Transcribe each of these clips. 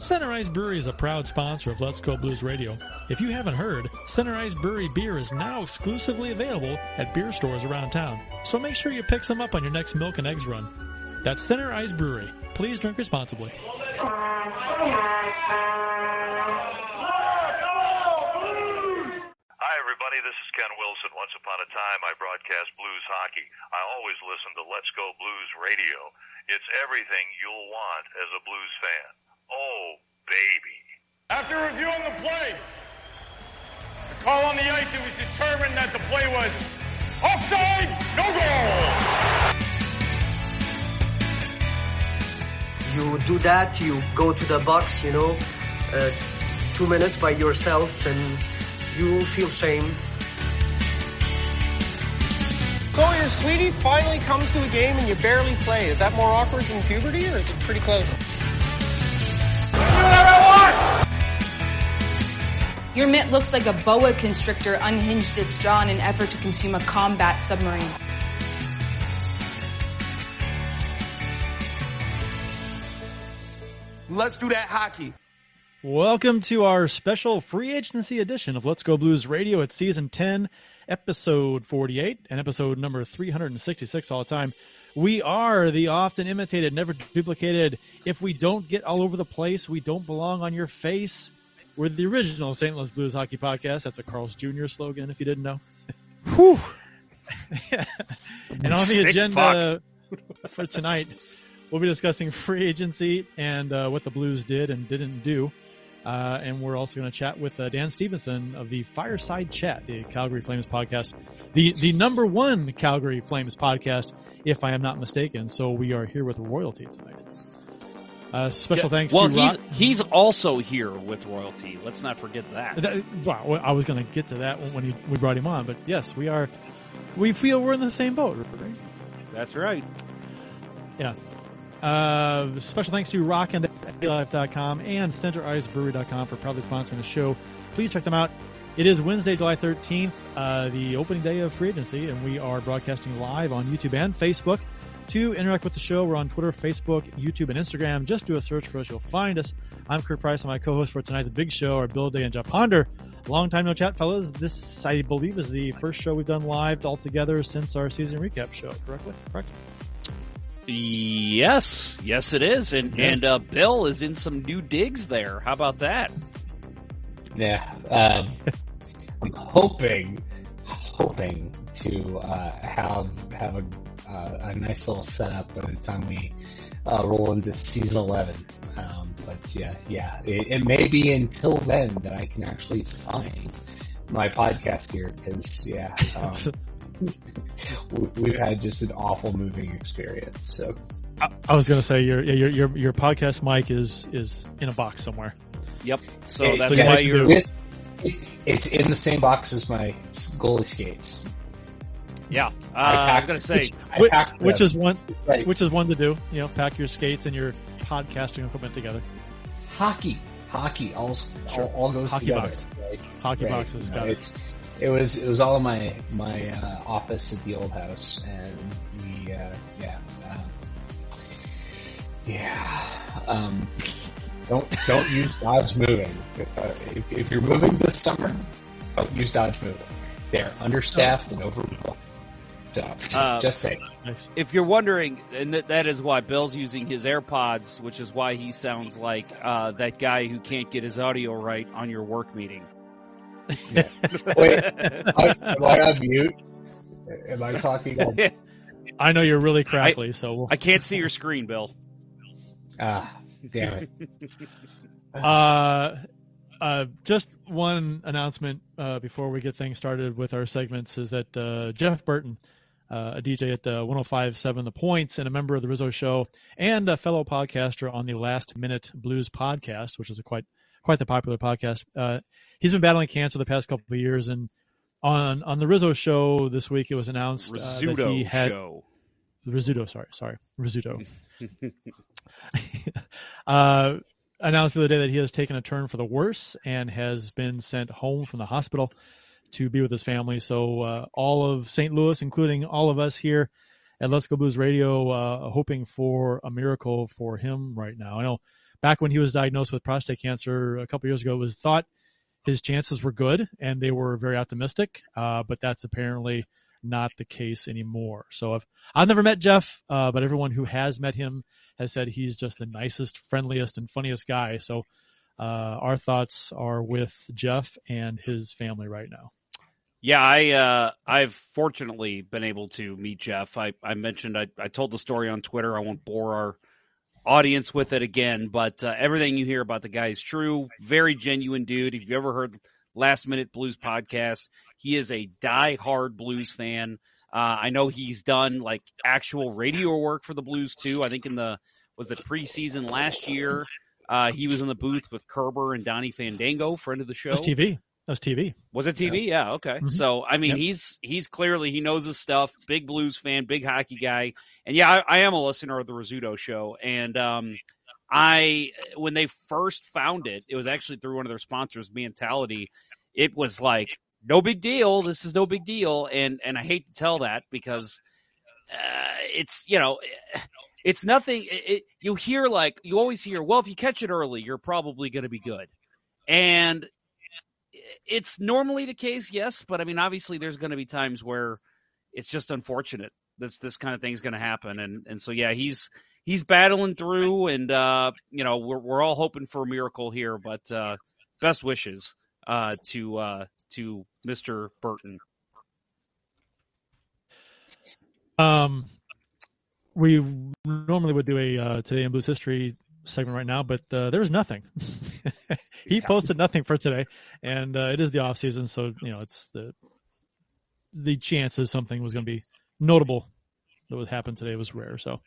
Center Ice Brewery is a proud sponsor of Let's Go Blues Radio. If you haven't heard, Center Ice Brewery beer is now exclusively available at beer stores around town. So make sure you pick some up on your next milk and eggs run. That's Center Ice Brewery. Please drink responsibly. Hi, everybody. This is Ken Wilson. Once upon a time, I broadcast blues hockey. I always listen to Let's Go Blues Radio. It's everything you'll want as a blues fan. Oh, baby. After reviewing the play, the call on the ice, it was determined that the play was offside, no goal. You do that, you go to the box, you know, uh, two minutes by yourself, and you feel shame. So your sweetie finally comes to a game and you barely play. Is that more awkward than puberty or is it pretty close? Your mitt looks like a boa constrictor unhinged its jaw in an effort to consume a combat submarine. Let's do that hockey. Welcome to our special free agency edition of Let's Go Blues Radio. It's season 10, episode 48, and episode number 366 all the time. We are the often imitated, never duplicated. If we don't get all over the place, we don't belong on your face. We're the original St. Louis Blues Hockey Podcast. That's a Carl's Jr. slogan, if you didn't know. Whew. and on the Sick agenda for tonight, we'll be discussing free agency and uh, what the Blues did and didn't do. Uh, and we're also going to chat with uh, Dan Stephenson of the Fireside Chat, the Calgary Flames podcast, the the number one Calgary Flames podcast, if I am not mistaken. So we are here with royalty tonight. Uh, special thanks well, to he's Rock- he's also here with royalty. Let's not forget that. That, wow, I was going to get to that when he, we brought him on, but yes, we are. We feel we're in the same boat, right? That's right. Yeah. Uh, special thanks to Rock and centericeBrewery.com for proudly sponsoring the show. Please check them out. It is Wednesday, July 13th, uh, the opening day of free agency, and we are broadcasting live on YouTube and Facebook. To interact with the show, we're on Twitter, Facebook, YouTube, and Instagram. Just do a search for us. You'll find us. I'm Kirk Price, and my co-host for tonight's big show are Bill Day and Jeff Ponder. Long time no chat, fellas. This, I believe, is the first show we've done live altogether since our season recap show, correctly? Correct? Yes, yes, it is, and Yes. and uh, Bill is in some new digs there. How about that? Yeah, um, I'm hoping, hoping to uh, have have a, uh, a nice little setup by the time we uh, roll into season eleven. Um, but yeah, yeah, it, it may be until then that I can actually find my podcast here because yeah, um, we've had just an awful moving experience. So I, I was going to say your, your your your podcast mic is is in a box somewhere. Yep. So It- that's so why you're. do it- it's in the same box as my goalie skates. Yeah. Uh, I I was gonna say. Which, which is one Right. which is one to do. You know, pack your skates and your podcasting equipment together. hockey. Hockey all all, all goes Hockey together. box. right? Hockey Right. boxes, You got it. It was it was all in my my uh, office at the old house, and we uh, yeah um, yeah um, don't don't use Dodge moving. Uh, if, if you're moving this summer, don't use Dodge moving. They're understaffed and overwhelmed. So Uh, just say If you're wondering, and that, that is why Bill's using his AirPods, which is why he sounds like uh, that guy who can't get his audio right on your work meeting. wait. I, am I on mute? Am I talking? On, I know you're really crackly, so we'll, I can't see your screen, Bill. ah, damn it. Uh, uh, just one announcement uh, before we get things started with our segments is that uh, Jeff Burton, uh, a DJ at uh, 105.7 The Points and a member of the Rizzo Show, and a fellow podcaster on the Last Minute Blues podcast, which is a quite quite the popular podcast. Uh, he's been battling cancer the past couple of years, and on on the Rizzo Show this week, it was announced uh, that he had show. Rizzuto, sorry, sorry, Rizzuto, uh, announced the other day that he has taken a turn for the worse and has been sent home from the hospital to be with his family. So uh, all of St. Louis, including all of us here at Let's Go Blues Radio, uh, hoping for a miracle for him right now. I know back when he was diagnosed with prostate cancer a couple years ago, it was thought his chances were good and they were very optimistic, uh, but that's apparently not the case anymore. So I've I've never met Jeff, uh, but everyone who has met him has said he's just the nicest, friendliest, and funniest guy. So uh, our thoughts are with Jeff and his family right now. Yeah, I uh, I've fortunately been able to meet Jeff. I, I mentioned I, I told the story on Twitter. I won't bore our audience with it again, but uh, everything you hear about the guy is true. Very genuine dude. If you ever heard Last Minute Blues podcast, he is a die-hard blues fan. Uh, I know he's done like actual radio work for the Blues too. I think in the was it preseason last year. Uh, he was in the booth with Kerber and Donnie Fandango, friend of the show. That's TV. That was TV. Was it TV? Yeah. yeah okay. Mm-hmm. So I mean, yep. he's he's clearly he knows his stuff. Big blues fan, big hockey guy, and yeah, I, I am a listener of the Rizzuto show. And um, I when they first found it, it was actually through one of their sponsors, Mentality. It was like no big deal. This is no big deal, and and I hate to tell that because uh, it's you know. It's nothing. It, it, you hear like you always hear. Well, if you catch it early, you're probably going to be good. And it's normally the case, yes, but I mean, obviously, there's going to be times where it's just unfortunate this this kind of thing's going to happen, and and so yeah, he's he's battling through, and uh, you know, we're we're all hoping for a miracle here, but uh, best wishes uh, to uh, to Mister Burton. Um, we normally would do a uh, today in blues history segment right now, but uh, there was nothing. he posted nothing for today, and uh, it is the off season, so you know it's the the chances something was going to be notable that would happen today was rare. So,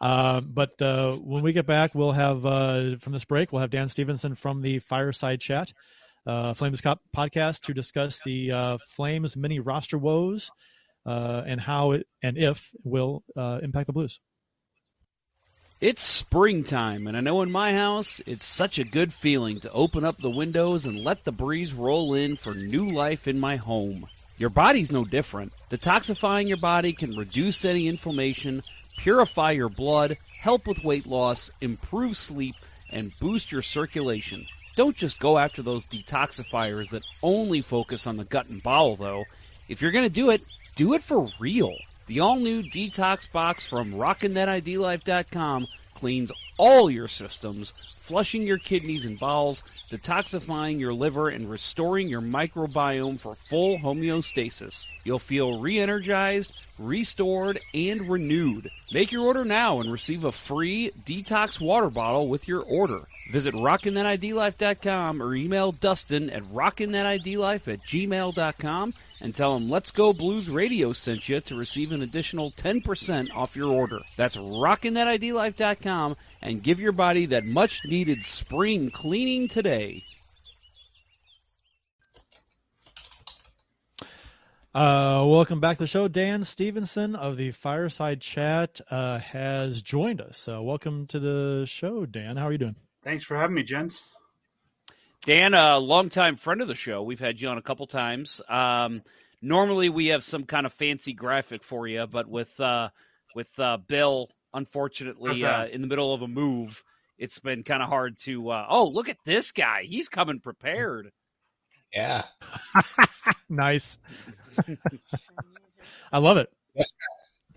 uh, but uh, when we get back, we'll have uh, from this break, we'll have Dan Stephenson from the Fireside Chat, uh, Flames Cup podcast to discuss the Flames mini roster woes and how it and if will impact the Blues. It's springtime, and I know in my house, it's such a good feeling to open up the windows and let the breeze roll in for new life in my home. Your body's no different. Detoxifying your body can reduce any inflammation, purify your blood, help with weight loss, improve sleep, and boost your circulation. Don't just go after those detoxifiers that only focus on the gut and bowel, though. If you're going to do it, do it for real. The all new detox box from RockinThatIDLife.com cleans all your systems, flushing your kidneys and bowels, detoxifying your liver, and restoring your microbiome for full homeostasis. You'll feel re energized, restored, and renewed. Make your order now and receive a free detox water bottle with your order. Visit RockinThatIDLife.com or email Dustin at RockinThatIDLife at gmail.com and tell him Let's Go Blues Radio sent you to receive an additional 10% off your order. That's rockinthatidlife.com and give your body that much needed spring cleaning today. Uh, welcome back to the show. Dan Stephenson of the Fireside Chat uh, has joined us. Uh, welcome to the show, Dan. How are you doing? Thanks for having me, gents. Dan, a longtime friend of the show. We've had you on a couple times. Um, normally, we have some kind of fancy graphic for you, but with uh, with uh, Bill, unfortunately, uh, in the middle of a move, it's been kind of hard to. Uh, oh, look at this guy! He's coming prepared. Yeah, nice. I love it.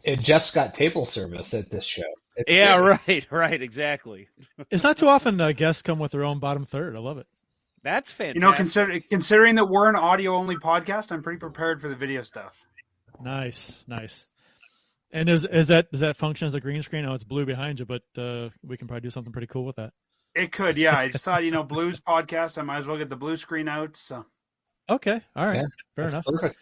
It just got table service at this show. It's yeah, great. right, right, exactly. it's not too often uh, guests come with their own bottom third. I love it. That's fantastic. You know, consider, considering that we're an audio only podcast, I'm pretty prepared for the video stuff. Nice, nice. And is is that does that function as a green screen? Oh, it's blue behind you, but uh, we can probably do something pretty cool with that. It could, yeah. I just thought, you know, blues podcast. I might as well get the blue screen out. So. Okay, all right, yeah, fair enough. Perfect.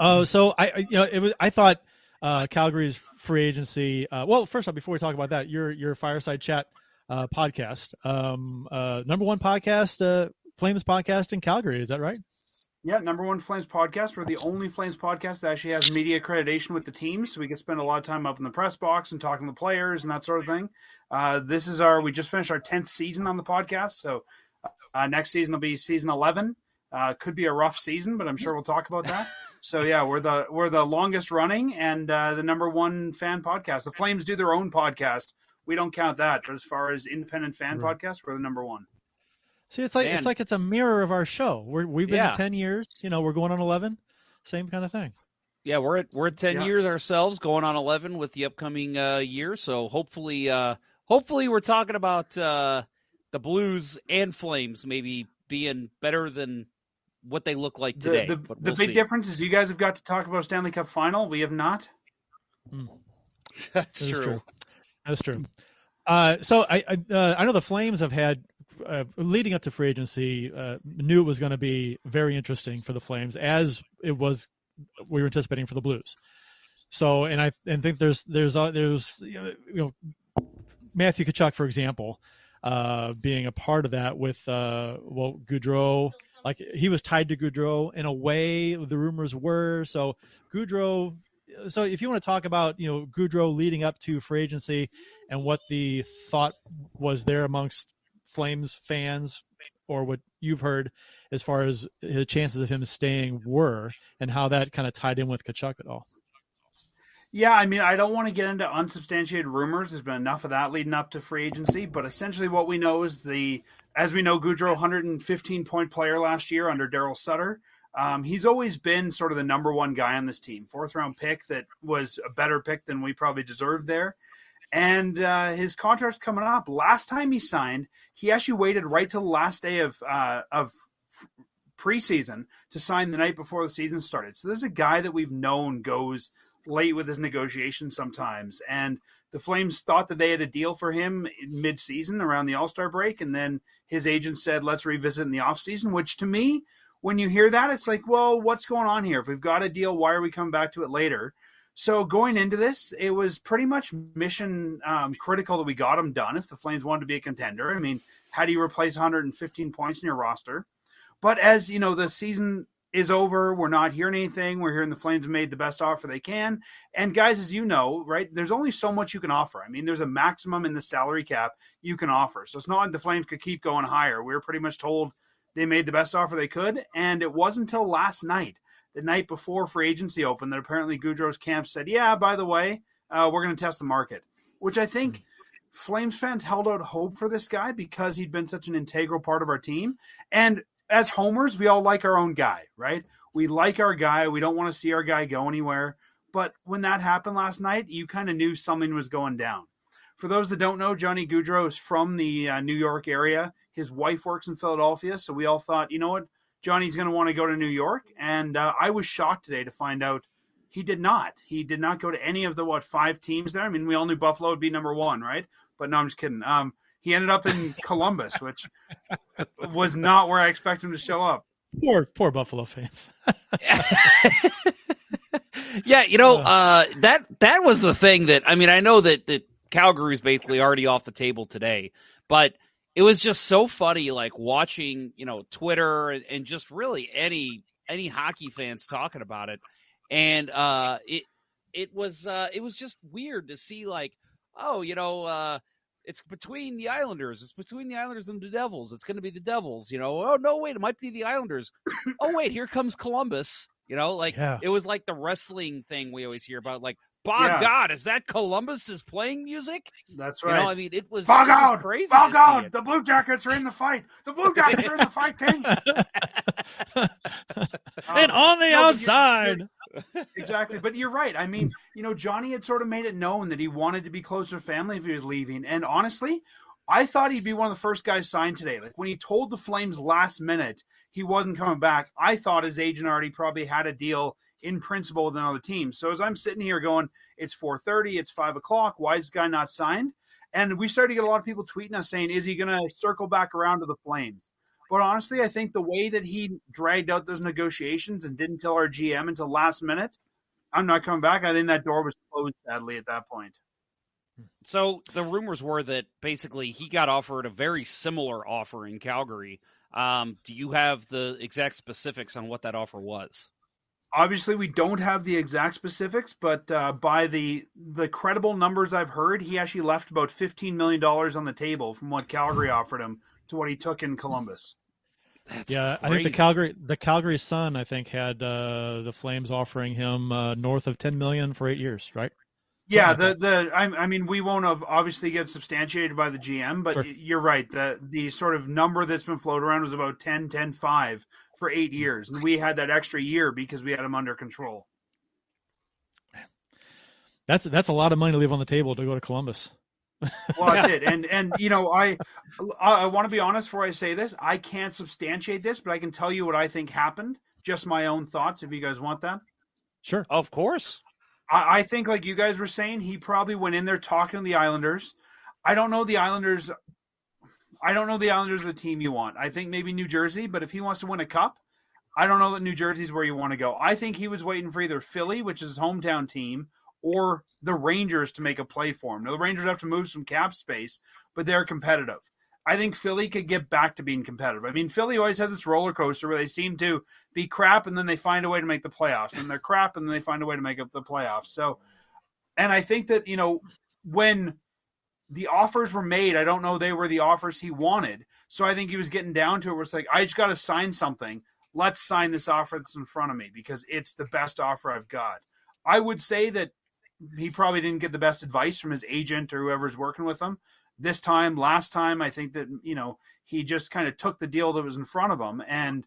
Oh, uh, so I, you know, it was. I thought uh, Calgary's free agency. Uh, well, first off, before we talk about that, your your fireside chat uh, podcast. Um, uh, number one podcast, uh, Flames podcast in Calgary. Is that right? Yeah, number one Flames podcast. We're the only Flames podcast that actually has media accreditation with the team, so we can spend a lot of time up in the press box and talking to the players and that sort of thing. Uh, this is our we just finished our tenth season on the podcast, so uh, next season will be season eleven. Uh, could be a rough season, but I'm sure we'll talk about that. so yeah, we're the we're the longest running and uh, the number one fan podcast. The Flames do their own podcast. We don't count that, but as far as independent fan Right. podcast, we're the number one. See, it's like Man. it's like it's a mirror of our show. We're, we've been Yeah. ten years. You know, we're going on eleven. Same kind of thing. Yeah, we're at we're at ten Yeah. years ourselves, going on eleven with the upcoming uh, year. So hopefully, uh, hopefully, we're talking about uh, the Blues and Flames maybe being better than what they look like today. The, the, but we'll big see. difference is you guys have got to talk about Stanley Cup final. We have not. That's That is true. That's true. Uh, so I I, uh, I know the Flames have had uh, leading up to free agency uh, knew it was going to be very interesting for the Flames as it was we were anticipating for the Blues. So and I and think there's there's uh, there's you know, Matthew Tkachuk for example uh, being a part of that with uh, well Gaudreau like he was tied to Gaudreau in a way the rumors were so Gaudreau so if you want to talk about you know Gaudreau leading up to free agency and what the thought was there amongst Flames fans or what you've heard as far as the chances of him staying were and how that kind of tied in with Tkachuk at all. Yeah, I mean, I don't want to get into unsubstantiated rumors. There's been enough of that leading up to free agency, but essentially what we know is the, as we know, Gaudreau, 115 point player last year under Daryl Sutter. Um, he's always been sort of the number one guy on this team, fourth round pick that was a better pick than we probably deserved there. And uh, his contract's coming up. Last time he signed, he actually waited right till the last day of uh, of preseason to sign the night before the season started. So this is a guy that we've known goes late with his negotiations sometimes. And the Flames thought that they had a deal for him mid season around the All Star break. And then his agent said, let's revisit in the offseason, which to me, when you hear that, it's like, well, what's going on here? If we've got a deal, why are we coming back to it later? So going into this, it was pretty much mission um, critical that we got him done if the Flames wanted to be a contender. I mean, how do you replace 115 points in your roster? But as you know, the season is over. We're not hearing anything. We're hearing the Flames made the best offer they can. And guys, as you know, right, there's only so much you can offer. I mean, there's a maximum in the salary cap you can offer. So it's not like the Flames could keep going higher. We were pretty much told they made the best offer they could. And it wasn't until last night, the night before free agency opened, that apparently Gaudreau's camp said, yeah, by the way, uh, we're going to test the market, which I think Flames fans held out hope for this guy because he'd been such an integral part of our team. And as homers, we all like our own guy, right? We like our guy. We don't want to see our guy go anywhere. But when that happened last night, you kind of knew something was going down. For those that don't know, Johnny Gaudreau is from the uh, New York area. His wife works in Philadelphia, so we all thought, you know what, Johnny's going to want to go to New York. And uh, I was shocked today to find out he did not. He did not go to any of the what five teams there. I mean, we all knew Buffalo would be number one, right? But no, I'm just kidding. Um, he ended up in Columbus, which was not where I expected him to show up. Poor poor Buffalo fans. yeah, you know, uh, that that was the thing that I mean, I know that that Calgary's basically already off the table today, but it was just so funny, like watching, you know, Twitter and, and just really any any hockey fans talking about it, and uh, it it was uh, it was just weird to see, like, oh, you know, uh, it's between the Islanders, it's between the Islanders and the Devils. It's going to be the Devils, you know. Oh no, wait, it might be the Islanders. oh wait, here comes Columbus. You know, like Yeah. it was like the wrestling thing we always hear about, like, by Yeah. God, is that Columbus's playing music? That's right. You right. know, I mean, it was, Bug it was crazy Bug to see out! The Blue Jackets are in the fight. The Blue Jackets are in the fight, King. Um, and on the no, but you're- outside. exactly. But you're right. I mean, you know, Johnny had sort of made it known that he wanted to be closer to family if he was leaving. And honestly, I thought he'd be one of the first guys signed today. Like when he told the Flames last minute he wasn't coming back, I thought his agent already probably had a deal in principle with another team. So as I'm sitting here going, it's 4:30, it's five o'clock. Why is this guy not signed? And we started to get a lot of people tweeting us saying, is he going to circle back around to the Flames? But honestly, I think the way that he dragged out those negotiations and didn't tell our GM until last minute, I'm not coming back. I think that door was closed sadly at that point. So the rumors were that basically he got offered a very similar offer in Calgary Um, do you have the exact specifics on what that offer was? Obviously, we don't have the exact specifics, but uh, by the the credible numbers I've heard, he actually left about fifteen million dollars on the table from what Calgary offered him to what he took in Columbus. That's yeah, I think the Calgary the Calgary Sun I think had uh, the Flames offering him uh, north of ten million for eight years, right? yeah, like the the I, I mean, we won't have obviously get substantiated by the GM, but Sure. you're right. The the sort of number that's been floated around was about 10, 10, 5 for eight years, and we had that extra year because we had him under control. That's that's a lot of money to leave on the table to go to Columbus. Well, that's it. And and you know, I I, I want to be honest before I say this. I can't substantiate this, but I can tell you what I think happened. Just my own thoughts, if you guys want that. Sure. Of course. I, I think, like you guys were saying, he probably went in there talking to the Islanders. I don't know the Islanders. I don't know the Islanders are the team you want. I think maybe New Jersey, but if he wants to win a cup, I don't know that New Jersey's where you want to go. I think he was waiting for either Philly, which is his hometown team, or the Rangers to make a play for him. Now the Rangers have to move some cap space, but they're competitive. I think Philly could get back to being competitive. I mean, Philly always has this roller coaster where they seem to be crap and then they find a way to make the playoffs, and they're crap and then they find a way to make up the playoffs. So, and I think that you know when the offers were made, I don't know they were the offers he wanted. So I think he was getting down to it where it's like, I just got to sign something. Let's sign this offer that's in front of me because it's the best offer I've got. I would say that he probably didn't get the best advice from his agent or whoever's working with him this time. Last time, I think that you know he just kind of took the deal that was in front of him, and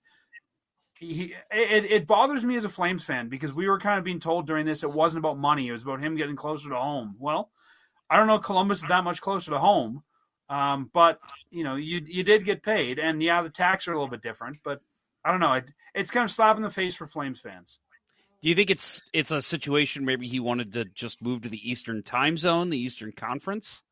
he it, it bothers me as a Flames fan because we were kind of being told during this it wasn't about money; it was about him getting closer to home. Well, I don't know Columbus is that much closer to home, um, but you know you you did get paid, and yeah, the tax are a little bit different, but I don't know. It, it's kind of slap in the face for Flames fans. Do you think it's it's a situation maybe he wanted to just move to the Eastern Time Zone, the Eastern Conference?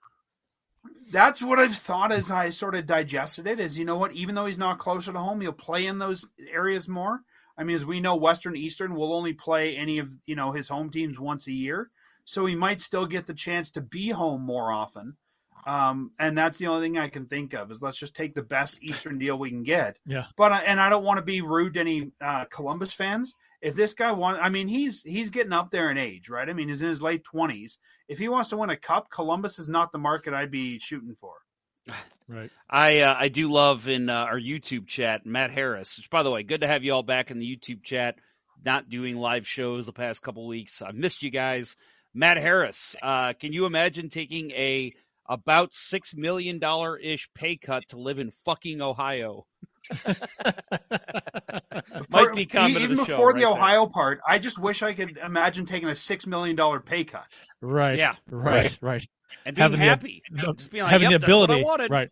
That's what I've thought as I sort of digested it. Is you know what? Even though he's not closer to home, he'll play in those areas more. I mean, as we know, Western Eastern will only play any of you know his home teams once a year, so he might still get the chance to be home more often. Um, and that's the only thing I can think of is let's just take the best Eastern deal we can get. Yeah. But and I don't want to be rude to any uh, Columbus fans. If this guy want, I mean, he's he's getting up there in age, right? I mean, he's in his late twenties. If he wants to win a cup, Columbus is not the market I'd be shooting for. Right. I uh, I do love in uh, our YouTube chat Matt Harris. Which, by the way, good to have you all back in the YouTube chat. Not doing live shows the past couple weeks. I missed you guys. Matt Harris, uh, can you imagine taking a about six million dollar ish pay cut to live in fucking Ohio? Might be coming even the show before the right there. Ohio part. I just wish I could imagine taking a six million dollar pay cut. Right. Yeah. Right. Right. and being Having the- happy, the- just being like, having yep, the that's what I ability. wanted. Right.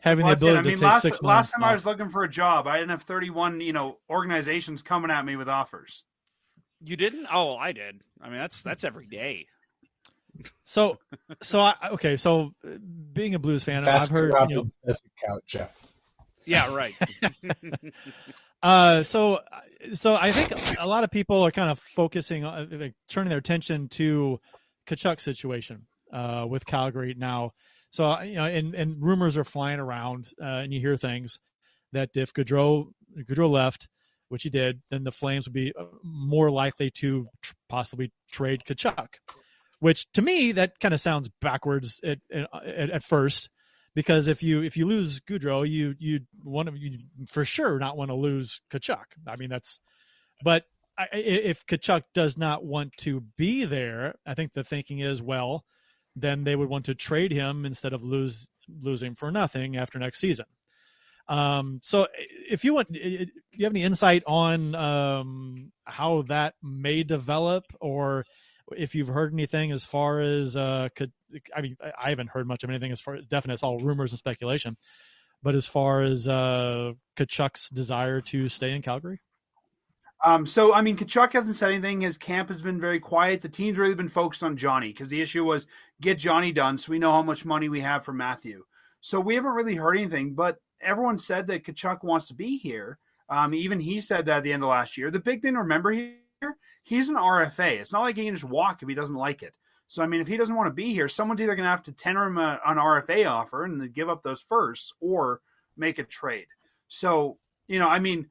Having Well, the ability I mean, to take last six last million time I was looking for a job, I didn't have thirty one, you know, organizations coming at me with offers. You didn't? Oh, I did. I mean, that's that's every day. So, so I, okay. So, uh, being a Blues fan, That's I've heard. Robin You know, doesn't count, Jeff. Yeah, right. uh, so, so I think a lot of people are kind of focusing on, like, turning their attention to Tkachuk's situation uh, with Calgary now. So, uh, you know, and and rumors are flying around, uh, and you hear things that if Gaudreau Gaudreau left, which he did, then the Flames would be uh, more likely to tr- possibly trade Tkachuk. Which to me, that kind of sounds backwards at, at, at first, because if you if you lose Gaudreau, you you want to you for sure not want to lose Tkachuk. I mean that's, but I- if Tkachuk does not want to be there, I think the thinking is well, then they would want to trade him instead of lose losing for nothing after next season. Um, so if you want, do you have any insight on um, how that may develop, or if you've heard anything as far as uh, could I mean I- haven't heard much of anything as far as definite. It's all rumors and speculation. But as far as uh, Tkachuk's desire to stay in Calgary, Um, so I mean, Kachuk hasn't said anything. His camp has been very quiet. The team's really been focused on Johnny because the issue was get Johnny done, so we know how much money we have for Matthew. So we haven't really heard anything. But everyone said that Tkachuk wants to be here. Um, even he said that at the end of last year. The big thing to remember here, he's an RFA. It's not like he can just walk if he doesn't like it. So I mean, if he doesn't want to be here, someone's either going to have to tender him a, an RFA offer and give up those firsts, or make a trade. So, you know, I mean,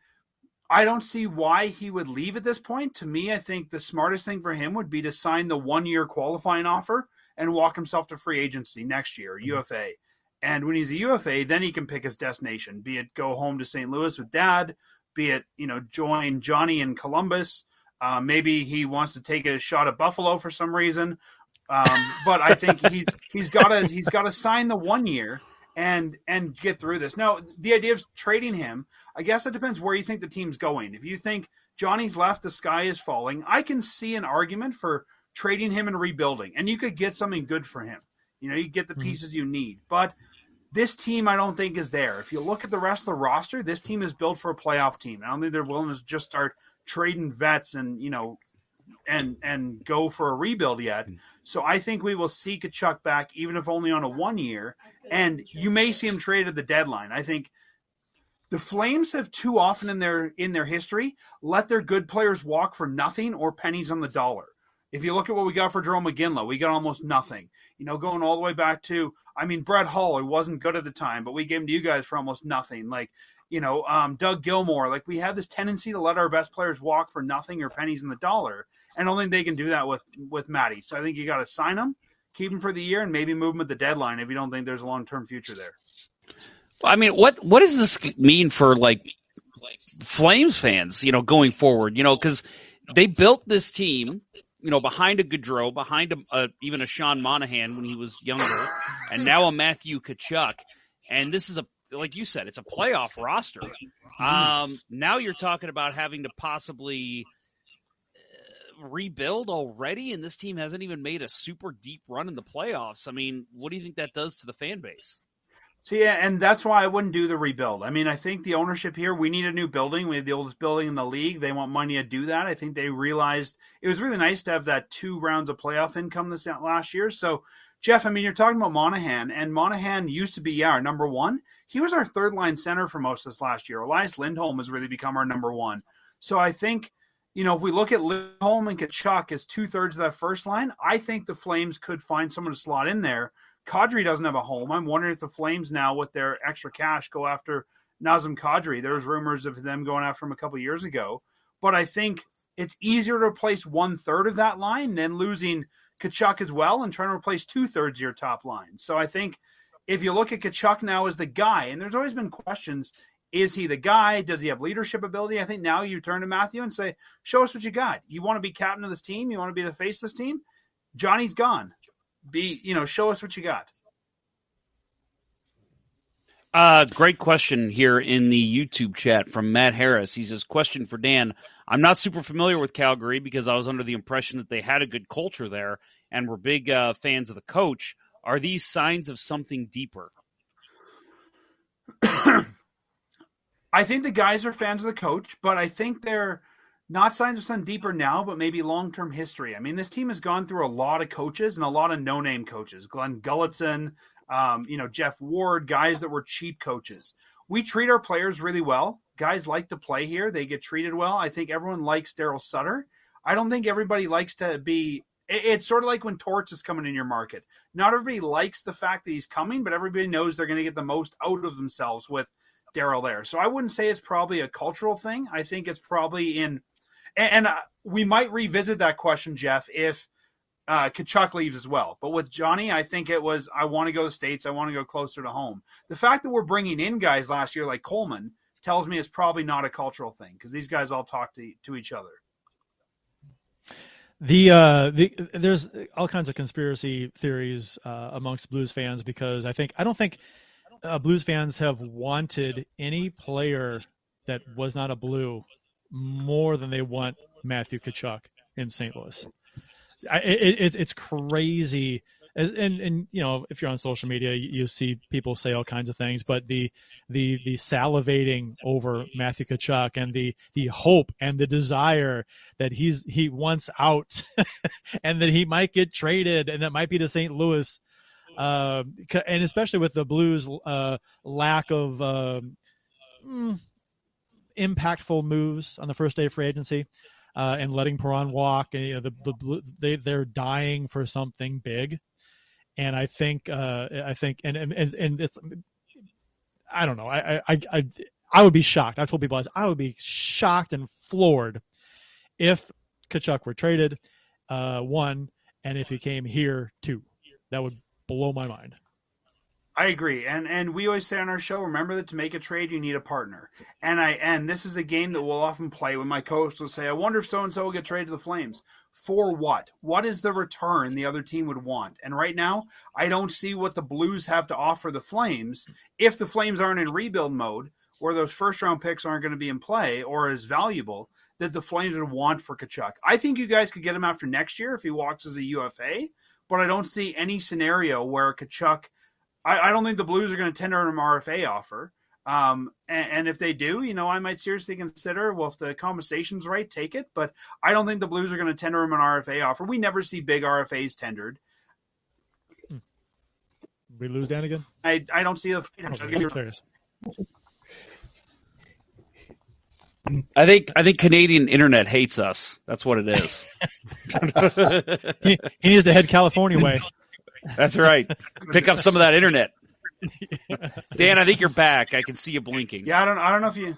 I don't see why he would leave at this point. To me, I think the smartest thing for him would be to sign the one year qualifying offer and walk himself to free agency next year, mm-hmm. UFA. And when he's a UFA, then he can pick his destination, be it go home to St. Louis with dad, be it, you know, join Johnny in Columbus. Uh, maybe he wants to take a shot at Buffalo for some reason. Um, but I think he's he's got to he's got to sign the one year and and get through this. Now, the idea of trading him, I guess it depends where you think the team's going. If you think Johnny's left, the sky is falling, I can see an argument for trading him and rebuilding, and you could get something good for him. You know, you get the mm-hmm. pieces mm-hmm. you need, but this team I don't think is there. If you look at the rest of the roster, this team is built for a playoff team. I don't think they're willing to just start trading vets and you know and and go for a rebuild yet. Hmm. So I think we will see Tkachuk back, even if only on a one year, and you may see him traded at the deadline. I think the Flames have too often in their in their history let their good players walk for nothing or pennies on the dollar. If you look at what we got for Jarome Iginla, we got almost nothing. You know, going all the way back to, I mean, Brett Hull, who wasn't good at the time, but we gave him to you guys for almost nothing. Like you know, um, Doug Gilmour. Like we have this tendency to let our best players walk for nothing or pennies in the dollar, and I don't think they can do that with with Matty. So I think you got to sign him, keep him for the year, and maybe move him at the deadline if you don't think there's a long term future there. I mean, what what does this mean for like Flames fans? You know, going forward, you know, because they built this team, you know, behind a Gaudreau, behind a, a, even a Sean Monahan when he was younger, and now a Matthew Tkachuk. And this is a like you said, it's a playoff roster. Um, now you're talking about having to possibly uh, rebuild already, and this team hasn't even made a super deep run in the playoffs. I mean, what do you think that does to the fan base? See, and that's why I wouldn't do the rebuild. I mean, I think the ownership here, we need a new building. We have the oldest building in the league. They want money to do that. I think they realized it was really nice to have that two rounds of playoff income this last year. So Jeff, I mean, you're talking about Monahan, and Monahan used to be, yeah, our number one. He was our third line center for most of this last year. Elias Lindholm has really become our number one. So I think, you know, if we look at Lindholm and Tkachuk as two thirds of that first line, I think the Flames could find someone to slot in there. Kadri doesn't have a home. I'm wondering if the Flames now, with their extra cash, go after Nazem Kadri. There's rumors of them going after him a couple years ago. But I think it's easier to replace one third of that line than losing – Tkachuk as well and trying to replace two thirds of your top line. So I think if you look at Tkachuk now as the guy, and there's always been questions is he the guy? Does he have leadership ability? I think now you turn to Matthew and say, show us what you got. You want to be captain of this team? You want to be the face of this team? Johnny's gone. Be, you know, show us what you got. Uh, great question here in the YouTube chat from Matt Harris. He says, Question for Dan. I'm not super familiar with Calgary because I was under the impression that they had a good culture there and were big uh, fans of the coach. Are these signs of something deeper? I think the guys are fans of the coach, but I think they're not signs of some deeper now, but maybe long term history. I mean, this team has gone through a lot of coaches and a lot of no name coaches. Glen Gulutzan, um, you know, Geoff Ward, guys that were cheap coaches. We treat our players really well. Guys like to play here. They get treated well. I think everyone likes Daryl Sutter. I don't think everybody likes to be. It's sort of like when Torts is coming in your market. Not everybody likes the fact that he's coming, but everybody knows they're going to get the most out of themselves with Daryl there. So I wouldn't say it's probably a cultural thing. I think it's probably in, and, and uh, we might revisit that question, Jeff, if uh, Tkachuk leaves as well. But with Johnny, I think it was I want to go to the states. I want to go closer to home. The fact that we're bringing in guys last year like Coleman tells me it's probably not a cultural thing because these guys all talk to to each other. The uh, the there's all kinds of conspiracy theories uh, amongst Blues fans because I think I don't think uh, Blues fans have wanted any player that was not a Blue more than they want Matthew Tkachuk in St. Louis. I, it, it's crazy. As, and and you know if you're on social media you, you, see people say all kinds of things but the the the salivating over Matthew Tkachuk and the the hope and the desire that he's he wants out and that he might get traded and that might be to St. Louis uh, and especially with the Blues uh, lack of uh, impactful moves on the first day of free agency uh, and letting Perron walk. And, you know, the, the they they're dying for something big, and I think uh, I think and and and it's I don't know I I I. I would be shocked. I've told people I would be shocked and floored if Tkachuk were traded, uh, one, and if he came here, two. That would blow my mind. I agree, and and we always say on our show, remember that to make a trade, you need a partner. And I and this is a game that we'll often play when my coach will say, "I wonder if so and so will get traded to the Flames for what? What is the return the other team would want?" And right now, I don't see what the Blues have to offer the Flames if the Flames aren't in rebuild mode, or those first round picks aren't going to be in play or as valuable that the Flames would want for Tkachuk. I think you guys could get him after next year if he walks as a UFA, but I don't see any scenario where Tkachuk – I, I don't think the Blues are going to tender an RFA offer. Um, and, and, if they do, you know, I might seriously consider, well, if the compensation's right, take it. But I don't think the Blues are going to tender him an RFA offer. We never see big RFAs tendered. Hmm. We lose Dan again? I, I don't see the. Oh, I think I think Canadian internet hates us. That's what it is. he, he needs to head California way. That's right. Pick up some of that internet. Dan, I think you're back. I can see you blinking. Yeah, I don't. I don't know if you.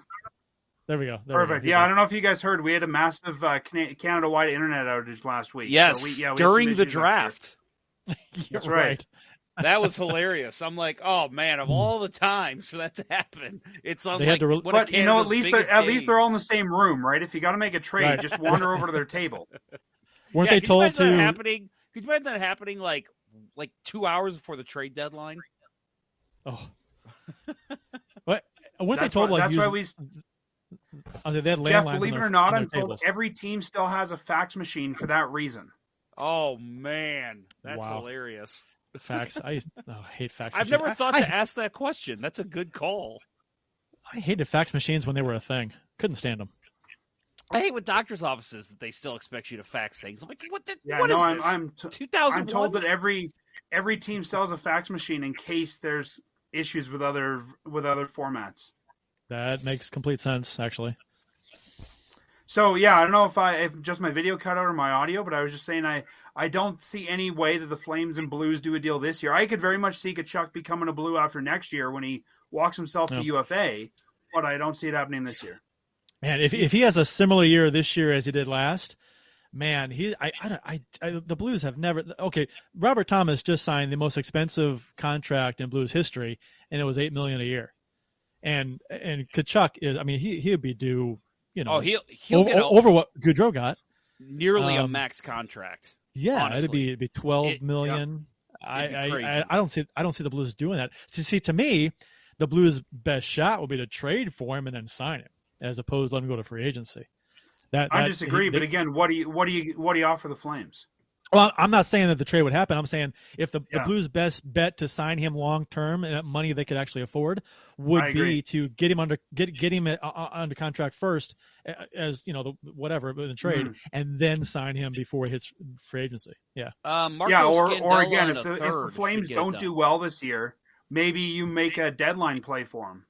There we go. There Perfect. We go. Yeah, I don't know if you guys heard. We had a massive uh, Canada-wide internet outage last week. Yes, so we, yeah, we during the draft. That's right. right. That was hilarious. I'm like, oh man, of all the times for that to happen, it's on. They like, re- but you know, at least they're, at least they're all in the same room, right? If you got to make a trade, right. just wander over to their table. Weren't yeah, they told to happening? Could you imagine that happening like like two hours before the trade deadline. Oh, what? Weren't they told why, like that's use, why we? Oh, they had Jeff, believe it or not, I'm told tables. every team still has a fax machine for that reason. Oh man, that's wow. hilarious. Fax. I, oh, I hate fax. I've machines. never thought I, to I, ask that question. That's a good call. I hated fax machines when they were a thing. Couldn't stand them. I hate with doctors' offices that they still expect you to fax things. I'm like, what? The, yeah, what no, is I'm, this? I'm t- 2001? I'm told that every every team sells a fax machine in case there's issues with other with other formats. That makes complete sense, actually. So yeah, I don't know if I if just my video cut out or my audio, but I was just saying I I don't see any way that the Flames and Blues do a deal this year. I could very much see Tkachuk becoming a Blue after next year when he walks himself to UFA, but I don't see it happening this year. Man, if if he has a similar year this year as he did last, man, he I I, I, I the Blues have never okay. Robert Thomas just signed the most expensive contract in Blues history, and it was eight million a year. And and Tkachuk is, I mean, he he would be due, you know, oh, he'll, he'll over, over, what Gaudreau got, nearly um, a max contract. Yeah, honestly. it'd be it'd be twelve it, million. Yeah, I, I, I don't see I don't see the Blues doing that. To see to me, the Blues' best shot would be to trade for him and then sign him as opposed to letting him go to free agency. That, I disagree, but again, what do you what do you what do you offer the Flames? Well, I'm not saying that the trade would happen. I'm saying if the, yeah. the Blues' best bet to sign him long term and money they could actually afford would be to get him under get get him uh, uh, under contract first, as you know, the, whatever in the trade, mm. and then sign him before he hits free agency. Yeah, um, yeah, or or again, if the, if the Flames don't do well this year, maybe you make a deadline play for him.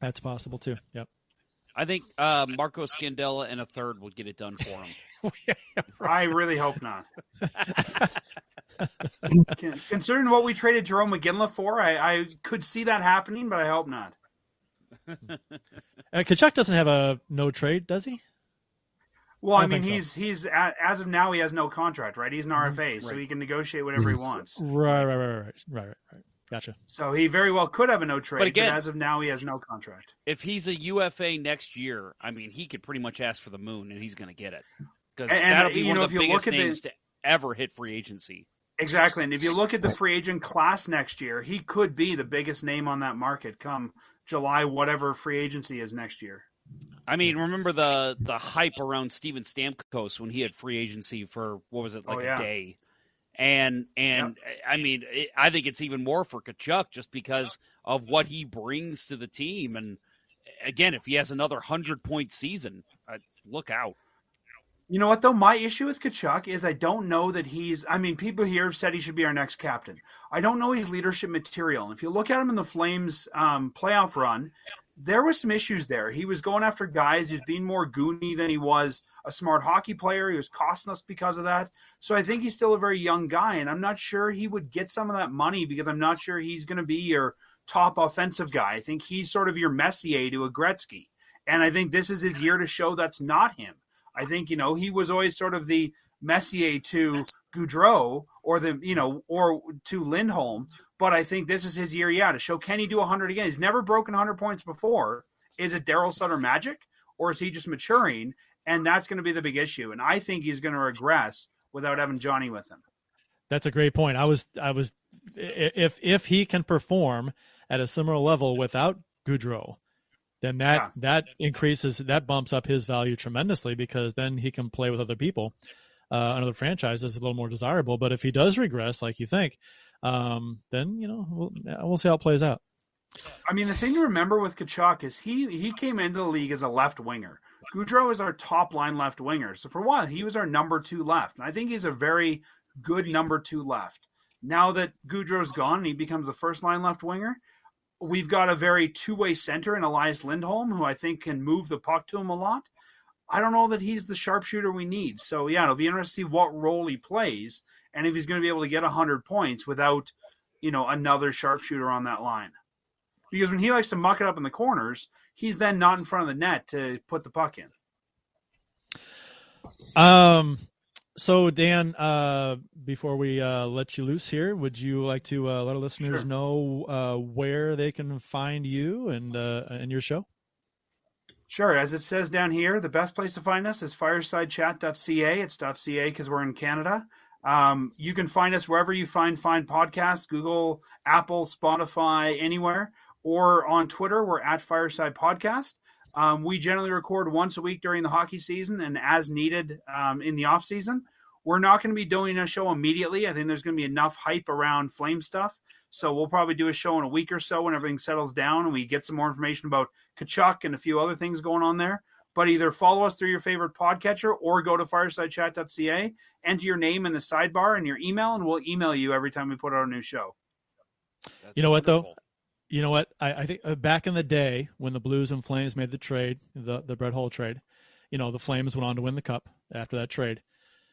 That's possible too. Yep. I think uh, Marco Scandella and a third would get it done for him. I really hope not. Considering what we traded Jarome Iginla for, I, I, could see that happening, but I hope not. uh, Tkachuk doesn't have a no trade, does he? Well, I, I mean, he's so. he's as of now he has no contract, right? He's an RFA, mm-hmm. right. so he can negotiate whatever he wants. Right, right, right, right, right, right, right. Gotcha. So he very well could have a no trade, but, again, but as of now, he has no contract. If he's a UFA next year, I mean, he could pretty much ask for the moon, and he's going to get it because that'll be one know, of the biggest names the, to ever hit free agency. Exactly, and if you look at the free agent class next year, he could be the biggest name on that market come July, whatever free agency is next year. I mean, remember the the hype around Steven Stamkos when he had free agency for what was it like oh, yeah. a day? And and yep. I mean, it, I think it's even more for Tkachuk just because of what he brings to the team. And again, if he has another hundred point season, uh, look out. You know what though? My issue with Tkachuk is I don't know that he's. I mean, people here have said he should be our next captain. I don't know his leadership material. If you look at him in the Flames um, playoff run, there was some issues there. He was going after guys. He was being more goony than he was a smart hockey player. He was costing us because of that. So I think he's still a very young guy, and I'm not sure he would get some of that money because I'm not sure he's going to be your top offensive guy. I think he's sort of your Messier to a Gretzky, and I think this is his year to show that's not him. I think you know he was always sort of the Messier to Gaudreau or the you know or to Lindholm, but I think this is his year. Yeah, to show can he do 100 again? He's never broken 100 points before. Is it Darryl Sutter magic or is he just maturing? And that's going to be the big issue. And I think he's going to regress without having Johnny with him. That's a great point. I was I was if if he can perform at a similar level without Gaudreau, then that yeah. that increases that bumps up his value tremendously because then he can play with other people uh, another franchise is a little more desirable. But if he does regress, like you think, um, then you know we'll, we'll see how it plays out. I mean, the thing to remember with Tkachuk is he he came into the league as a left winger. Gaudreau is our top line left winger. So for a while, he was our number two left, and I think he's a very good number two left. Now that Gaudreau's gone and he becomes the first line left winger, we've got a very two way center in Elias Lindholm, who I think can move the puck to him a lot. I don't know that he's the sharpshooter we need. So yeah, it'll be interesting to see what role he plays and if he's going to be able to get hundred points without, you know, another sharpshooter on that line. Because when he likes to muck it up in the corners, he's then not in front of the net to put the puck in. Um. So Dan, uh, before we uh, let you loose here, would you like to uh, let our listeners sure. know uh, where they can find you and uh, and your show? Sure. As it says down here, the best place to find us is firesidechat.ca. It's .ca because we're in Canada. Um, you can find us wherever you find find podcasts, Google, Apple, Spotify, anywhere, or on Twitter. We're at Fireside Podcast. Um, we generally record once a week during the hockey season and as needed um, in the off season. We're not going to be doing a show immediately. I think there's going to be enough hype around Flame stuff so we'll probably do a show in a week or so when everything settles down and we get some more information about Tkachuk and a few other things going on there. But either follow us through your favorite podcatcher or go to firesidechat.ca, enter your name in the sidebar and your email, and we'll email you every time we put out a new show. That's you know wonderful. what though? You know what? I, I think uh, back in the day when the Blues and Flames made the trade, the the Brett Hull trade, you know the Flames went on to win the cup after that trade.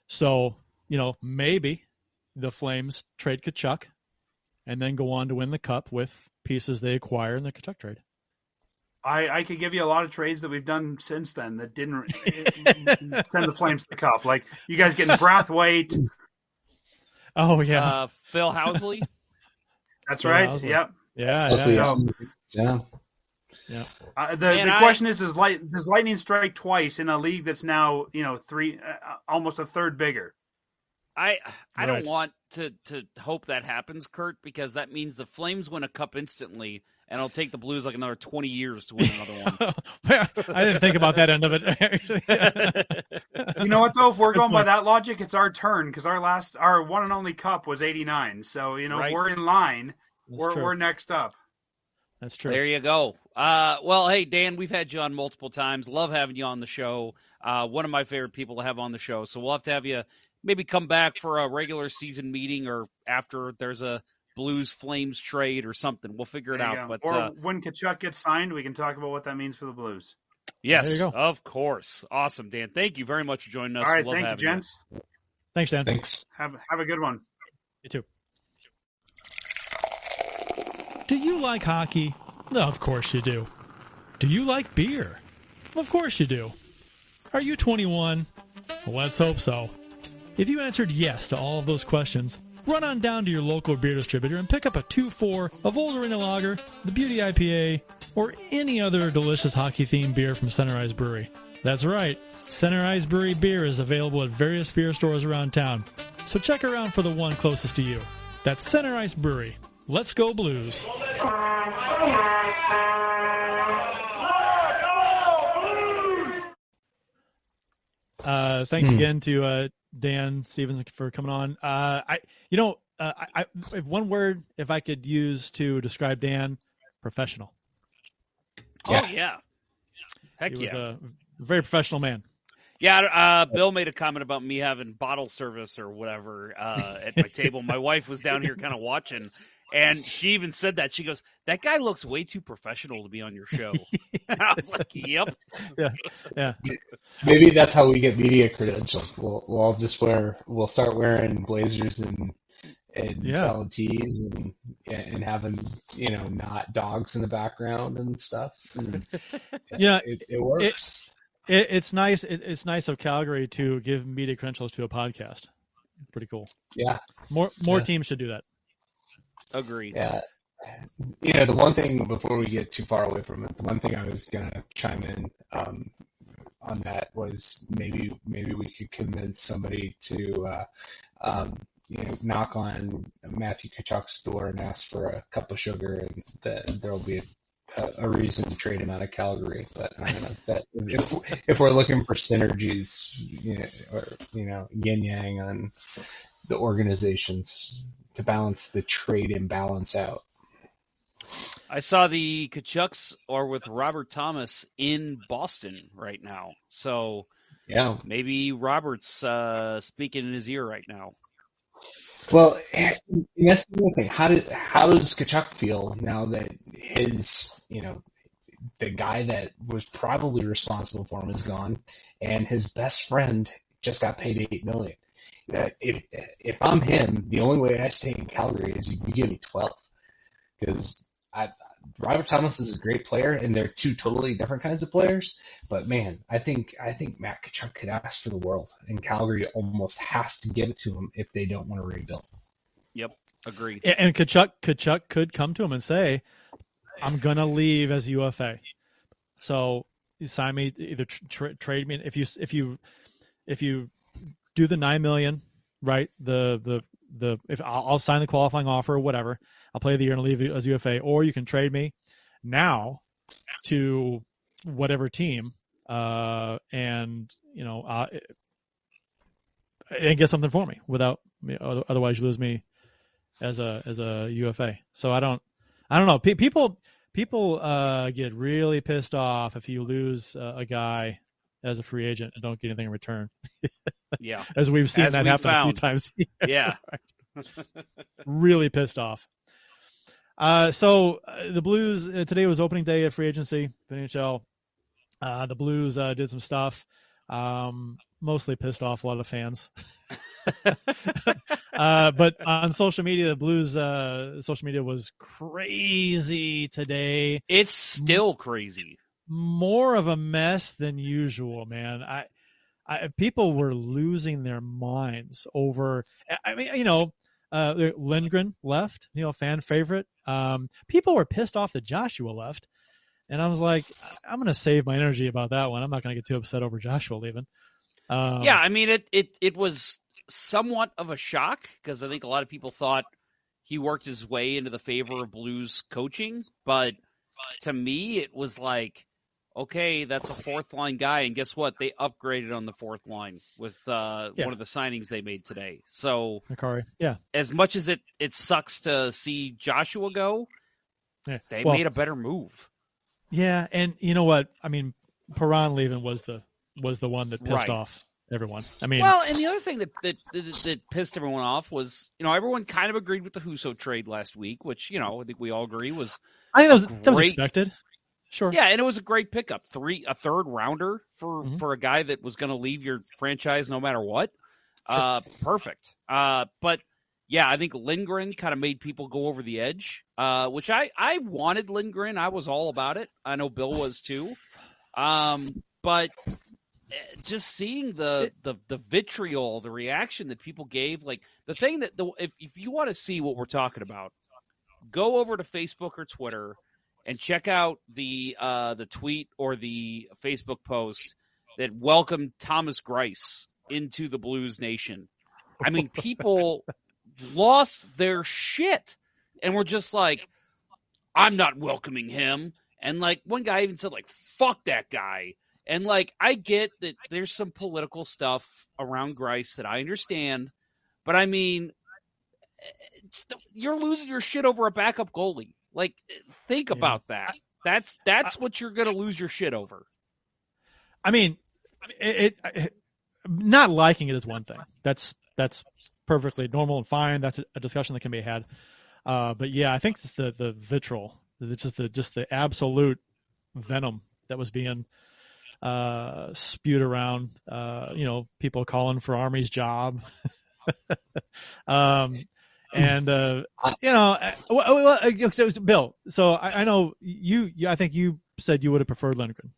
So you know maybe the Flames trade Tkachuk and then go on to win the cup with pieces they acquire in the Tkachuk trade. I, I could give you a lot of trades that we've done since then that didn't send the Flames to the cup. Like you guys getting Brathwaite. Oh yeah, uh, Phil Housley. That's Phil right. Housley. Yep. Yeah. Yeah. So, yeah. Yeah. Uh, the the I, question is does light does lightning strike twice in a league that's now you know three uh, almost a third bigger? I I right. don't want to to hope that happens, Kurt, because that means the Flames win a cup instantly, and it'll take the Blues like another twenty years to win another one. I didn't think about that end of it. you know what though? If we're going by that logic, it's our turn because our last our one and only cup was eighty nine. So you know right. we're in line. That's we're true. we're next up. That's true. There you go. Uh, well, hey Dan, we've had you on multiple times. Love having you on the show. Uh, one of my favorite people to have on the show. So we'll have to have you maybe come back for a regular season meeting or after there's a Blues Flames trade or something. We'll figure it out. But or uh, when Tkachuk gets signed, we can talk about what that means for the Blues. Yes, of course. Awesome, Dan. Thank you very much for joining us. All right, thank you, gents. You. Thanks, Dan. Thanks. Have have a good one. You too. Do you like hockey? No, of course you do. Do you like beer? Of course you do. Are you 21? Well, let's hope so. If you answered yes to all of those questions, run on down to your local beer distributor and pick up a 2-4 of Old Arena Lager, the Beauty IPA, or any other delicious hockey-themed beer from Center Ice Brewery. That's right, Center Ice Brewery beer is available at various beer stores around town, so check around for the one closest to you. That's Center Ice Brewery. Let's go Blues! Uh, thanks hmm. again to uh, Dan Stevens for coming on. Uh, I, you know, uh, I, I, if one word, if I could use to describe Dan, professional. Yeah. Oh yeah, heck he yeah, was a very professional man. Yeah, uh, Bill made a comment about me having bottle service or whatever uh, at my table. My wife was down here kind of watching, And she even said that. She goes, That guy looks way too professional to be on your show. I was like, Yep. Yeah, yeah. Maybe that's how we get media credentials. We'll we'll all just wear we'll start wearing blazers and and Yeah. selling teas and and having you know not dogs in the background and stuff. And Yeah, it, it works. It, it's nice. It, it's nice of Calgary to give media credentials to a podcast. Pretty cool. yeah, More more Yeah. teams should do that. Agreed. yeah. You know, the one thing before we get too far away from it, the one thing I was gonna chime in um, on that was maybe maybe we could convince somebody to uh, um, you know knock on Matthew Tkachuk's door and ask for a cup of sugar, and that there'll be a, a reason to trade him out of Calgary. But I don't know that if, if we're looking for synergies, you know, or you know yin yang on the organizations to balance the trade imbalance out. I saw the Tkachuks are with Robert Thomas in Boston right now. So Yeah. maybe Robert's uh, speaking in his ear right now. Well, that's the thing. How did how does Tkachuk feel now that his you know the guy that was probably responsible for him is gone, and his best friend just got paid eight million. That if if I'm him, the only way I stay in Calgary is you give me twelve, because I Robert Thomas is a great player, and they're two totally different kinds of players. But man, I think I think Matt Tkachuk could ask for the world, and Calgary almost has to give it to him if they don't want to rebuild. Yep, agreed. A- And Tkachuk Tkachuk could come to him and say, "I'm gonna leave as UFA, so you sign me either tr- tra- trade me if you if you if you do the nine million, right? The the the if I'll, I'll sign the qualifying offer or whatever, I'll play the year and leave as UFA, or you can trade me now to whatever team, uh, and you know, uh, and get something for me without otherwise you lose me as a as a UFA. So I don't I don't know. Pe- people people uh, get really pissed off if you lose uh, a guy as a free agent and don't get anything in return. Yeah. as we've seen As that we happen a few times. Yeah. really pissed off. Uh, so uh, the Blues uh, today was opening day of free agency NHL. Uh, the Blues uh, did some stuff. Um, mostly pissed off a lot of fans. uh, but on social media, the Blues uh, social media was crazy today. It's still crazy. More of a mess than usual, man. I, I people were losing their minds over. I mean, you know, uh, Lindgren left, you know, fan favorite. Um, people were pissed off that Joshua left, and I was like, I'm going to save my energy about that one. I'm not going to get too upset over Joshua leaving. Um, yeah, I mean it it it was somewhat of a shock because I think a lot of people thought he worked his way into the favor of Blues coaching, but to me it was like okay, that's a fourth line guy and guess what? They upgraded on the fourth line with uh, Yeah. one of the signings they made today. So Makari. Yeah, as much as it it sucks to see Joshua go, yeah. they Well, made a better move. Yeah, and you know what? I mean, Perron leaving was the was the one that pissed Right. off everyone. I mean, Well, and the other thing that, that that that pissed everyone off was, you know, everyone kind of agreed with the Husso trade last week, which you know I think we all agree was I think that was that was expected. Sure. yeah, and it was a great pickup, three a third rounder for Mhm. for a guy that was going to leave your franchise no matter what. Uh, perfect. Uh, but yeah, I think Lindgren kind of made people go over the edge, uh, which I I wanted Lindgren. I was all about it. I know Bill was too. Um, but eh, just seeing the, the the vitriol, the reaction that people gave, like the thing that the if if you want to see what we're talking about, go over to Facebook or Twitter and check out the uh, the tweet or the Facebook post that welcomed Thomas Greiss into the Blues Nation. I mean, people lost their shit and were just like, "I'm not welcoming him." And like one guy even said, "Like fuck that guy." And like I get that there's some political stuff around Greiss that I understand, but I mean, eh, you're losing your shit over a backup goalie. Like, think Yeah. about that. That's that's what you're gonna lose your shit over. I mean, it, it, it not liking it is one thing. That's that's perfectly normal and fine. That's a, a discussion that can be had. Uh, but yeah, I think it's the the vitriol. Is it just the just the absolute venom that was being uh, spewed around? Uh, you know, people calling for Army's job. um, and uh, you know, uh, well, well, uh, so, Bill. So I, I know you, you. I think you said you would have preferred Lindgren,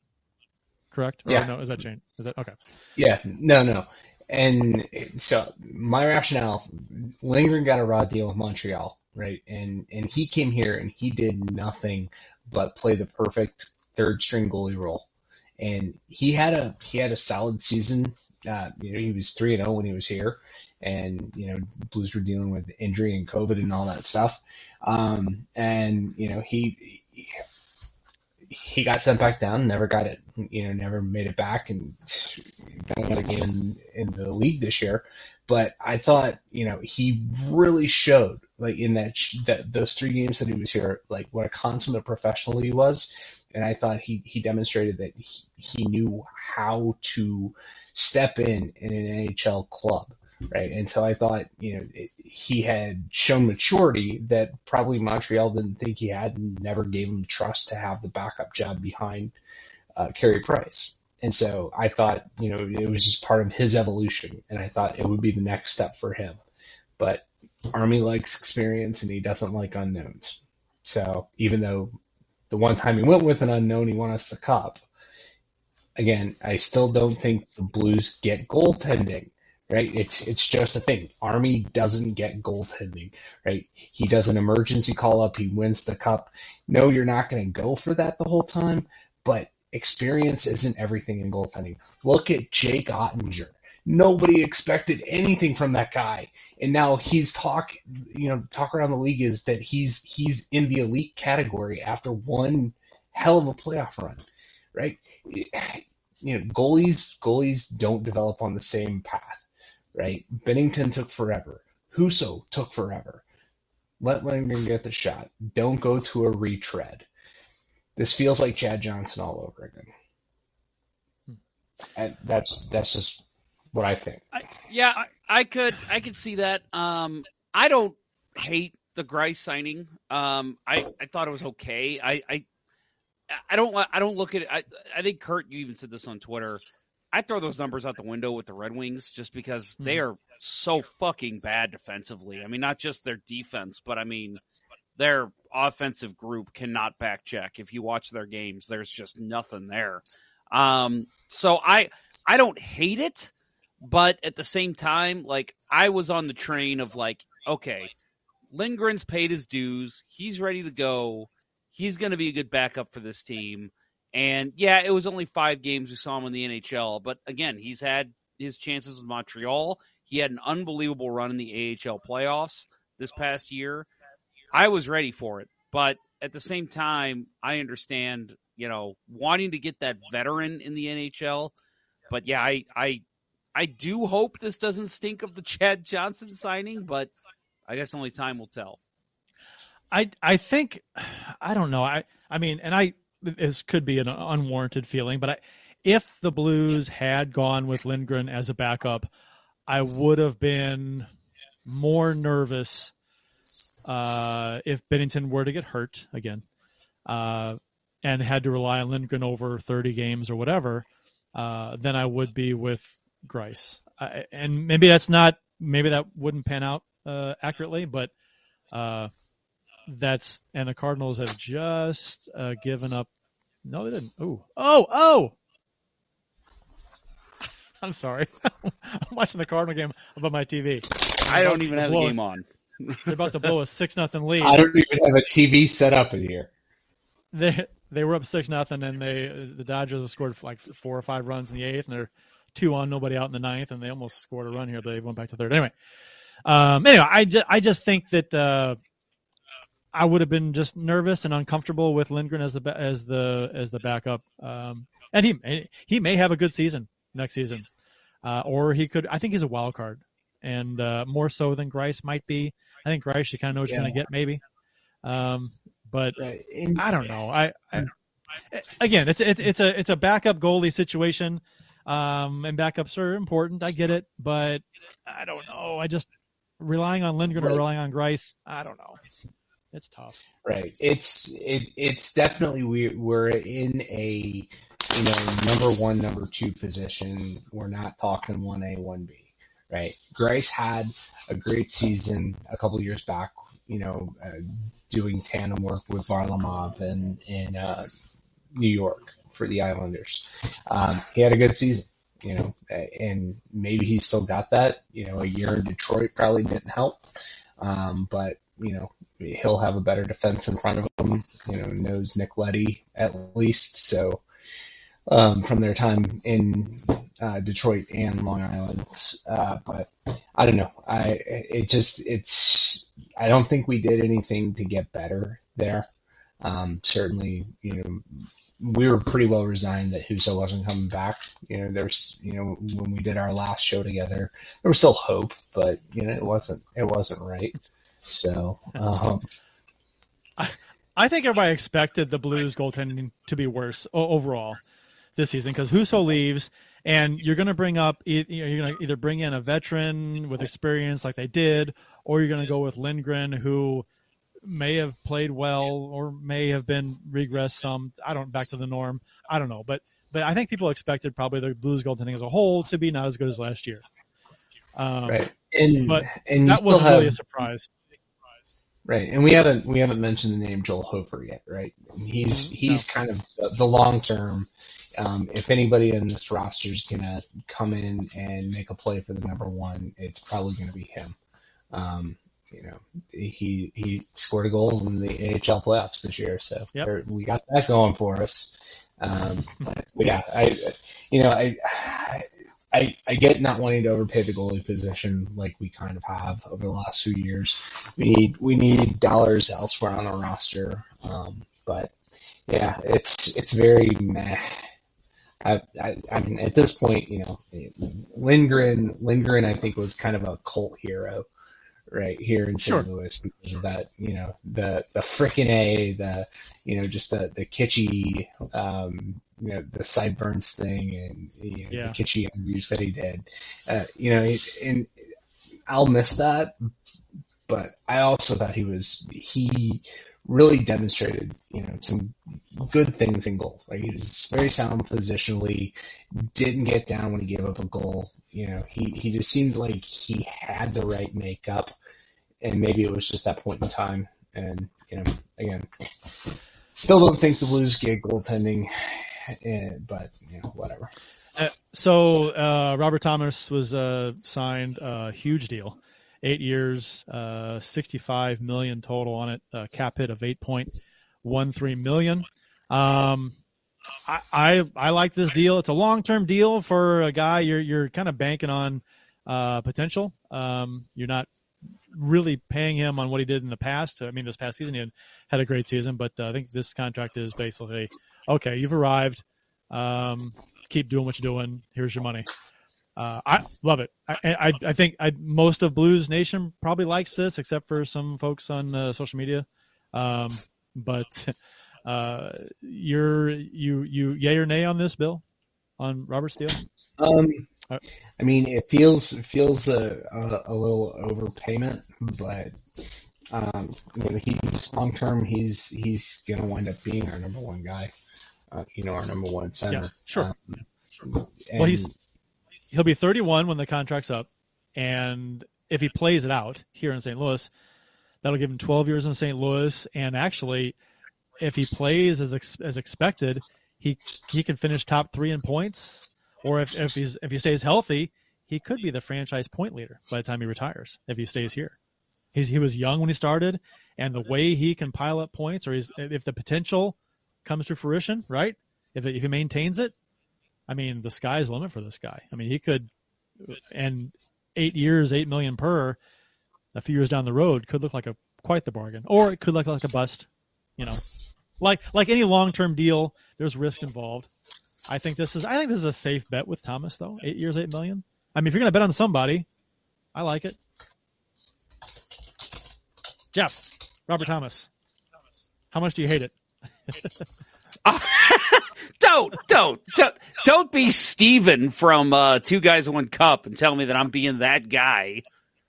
correct? Or Yeah. No, is that changed? Is that okay? Yeah, no, no. And so my rationale, Lindgren got a raw deal with Montreal, right? And and he came here and he did nothing but play the perfect third string goalie role. And he had a he had a solid season. Uh, you know, he was three and zero when he was here, and you know, Blues were dealing with injury and COVID and all that stuff. Um, and you know, he he got sent back down, never got it, you know, never made it back, and got again in, in the league this year. But I thought, you know, he really showed, like in that that those three games that he was here, like what a consummate professional he was, and I thought he he demonstrated that he, he knew how to step in in an NHL club. Right, and so I thought, you know, it, he had shown maturity that probably Montreal didn't think he had, and never gave him trust to have the backup job behind uh, Carey Price. And so I thought, you know, it was just part of his evolution, and I thought it would be the next step for him. But Army likes experience, and he doesn't like unknowns. So even though the one time he went with an unknown, he won us the cup. Again, I still don't think the Blues get goaltending. Right? It's it's just a thing. Army doesn't get goaltending. Right? He does an emergency call up. He wins the cup. No, you're not going to go for that the whole time, but experience isn't everything in goaltending. Look at Jake Oettinger. Nobody expected anything from that guy, and now he's talk. You know, talk around the league is that he's he's in the elite category after one hell of a playoff run, right? You know, goalies goalies don't develop on the same path, right? Binnington took forever. Husso took forever. Let Lindgren get the shot. Don't go to a retread. This feels like Chad Johnson all over again. And that's that's just what I think. Yeah, I, I could I could see that. Um, I don't hate the Greiss signing. Um, I, I thought it was okay. I I, I don't I don't look at it. I I think Kurt, you even said this on Twitter. I throw those numbers out the window with the Red Wings just because they are so fucking bad defensively. I mean, not just their defense, but I mean their offensive group cannot back check. If you watch their games, there's just nothing there. Um, so I I don't hate it, but at the same time, like I was on the train of like, okay, Lindgren's paid his dues. He's ready to go. He's going to be a good backup for this team. And yeah, it was only five games we saw him in the NHL, but again, he's had his chances with Montreal. He had an unbelievable run in the AHL playoffs this past year. I was ready for it, but at the same time, I understand, you know, wanting to get that veteran in the NHL. But yeah, I I I do hope this doesn't stink of the Chad Johnson signing, but I guess only time will tell. I I think I don't know. I I mean, and I this could be an unwarranted feeling, but I, if the Blues had gone with Lindgren as a backup, I would have been more nervous uh, if Binnington were to get hurt again uh, and had to rely on Lindgren over 30 games or whatever uh, than I would be with Greiss. I, and maybe that's not, maybe that wouldn't pan out uh, accurately, but uh, that's and the Cardinals have just uh, given up. No, they didn't. Oh, oh, oh! I'm sorry. I'm watching the Cardinal game above my TV. I don't even have the Blow game a- on. They're about to blow a six nothing lead. I don't even have a TV set up in here. They they were up six nothing, and they the Dodgers have scored like four or five runs in the eighth, and they're two on, nobody out in the ninth, and they almost scored a run here, but they went back to third. Anyway, um, anyway, I just I just think that uh, I would have been just nervous and uncomfortable with Lindgren as the as the as the backup, um, and he may, he may have a good season next season, uh, or he could. I think he's a wild card, and uh, more so than Greiss might be. I think Greiss, you kind of know what you're Yeah. going to get, maybe. Um, but Right. And- I don't know. I, I again, it's it's it's a it's a backup goalie situation, um, and backups are important. I get it, but I don't know. I just relying on Lindgren or relying on Greiss, I don't know. It's tough. Right. It's it it's definitely we we're in a you know number one, number two position. We're not talking one A, one B. Right. Greiss had a great season a couple years back. You know, uh, doing tandem work with Varlamov in in uh, New York for the Islanders. Um, he had a good season you know, and maybe he still got that. You know, a year in Detroit probably didn't help, um, but you know, he'll have a better defense in front of him. You know, knows Nick Leddy at least. So um, from their time in uh, Detroit and Long Island, uh, but I don't know. I it just it's I don't think we did anything to get better there. Um, certainly, you know, we were pretty well resigned that Husso wasn't coming back. You know, there's, you know, when we did our last show together, there was still hope, but you know, it wasn't, it wasn't right. So, um, I, I think everybody expected the Blues goaltending to be worse overall this season because Husso leaves, and you're going to bring up, you know, you're going to either bring in a veteran with experience like they did, or you're going to go with Lindgren who may have played well or may have been regressed some. I don't back to the norm. I don't know, but but I think people expected probably the Blues goaltending as a whole to be not as good as last year. Um, right, and but and that was have, really a surprise. Right, and we haven't we haven't mentioned the name Joel Hofer yet, right? He's he's no. kind of the, the long term. Um, if anybody in this roster is gonna come in and make a play for the number one, it's probably gonna be him. Um, you know, he he scored a goal in the AHL playoffs this year, so yep. we got that going for us. Um, but, yeah, I you know I, I I I get not wanting to overpay the goalie position like we kind of have over the last few years. We need we need dollars elsewhere on our roster, um, but yeah, it's it's very meh. I, I, I mean, at this point, you know, Lindgren, Lindgren, I think was kind of a cult hero right here in St. Sure. Louis because of that, you know, the the frickin' A, the you know, just the the kitschy, um, you know, the sideburns thing and you know, yeah. the kitschy interviews that he did. Uh, you know, and I'll miss that, but I also thought he was he really demonstrated, you know, some good things in goal. Right, he was very sound positionally, didn't get down when he gave up a goal. You know, he he just seemed like he had the right makeup, and maybe it was just that point in time. And you know, again, still don't think the Blues get goaltending, eh, but you know, whatever. Uh, so uh, Robert Thomas was uh, signed a huge deal eight years, uh, 65 million total on it, cap hit of 8.13 million. Um, I, I, like this deal. It's a long-term deal for a guy. You're, you're kind of banking on, uh, potential. Um, you're not really paying him on what he did in the past. I mean, this past season he had a great season, but uh, I think this contract is basically, okay, you've arrived. Um, keep doing what you're doing. Here's your money. Uh, I love it. I, I, I think I, most of Blues Nation probably likes this, except for some folks on uh, social media. Um, but uh, you're you you yay or nay on this, Bill, on Robert Steele? Um, I mean, it feels it feels a, a, a little overpayment, but um, you know, he's long term. He's he's gonna wind up being our number one guy. Uh, you know, our number one center. Yeah, sure. Um, well, he's he'll be 31 when the contract's up, and if he plays it out here in St. Louis, that'll give him 12 years in St. Louis. And actually, if he plays as ex- as expected, he he can finish top three in points. Or if, if he's if he stays healthy, he could be the franchise point leader by the time he retires if he stays here. He's, he was young when he started, and the way he can pile up points, or if the potential comes to fruition, right? If, if he maintains it, I mean, the sky's the limit for this guy. I mean, he could, and eight years, eight million per, a few years down the road could look like a quite the bargain, or it could look like a bust. You know, like like any long term deal, there's risk involved. I think this is I think this is a safe bet with Thomas though. Eight years, eight million. I mean, if you're gonna bet on somebody, I like it. Jeff, Robert Thomas, how much do you hate it? don't, don't, don't, don't be Steven from uh, Two Guys One Cup and tell me that I'm being that guy.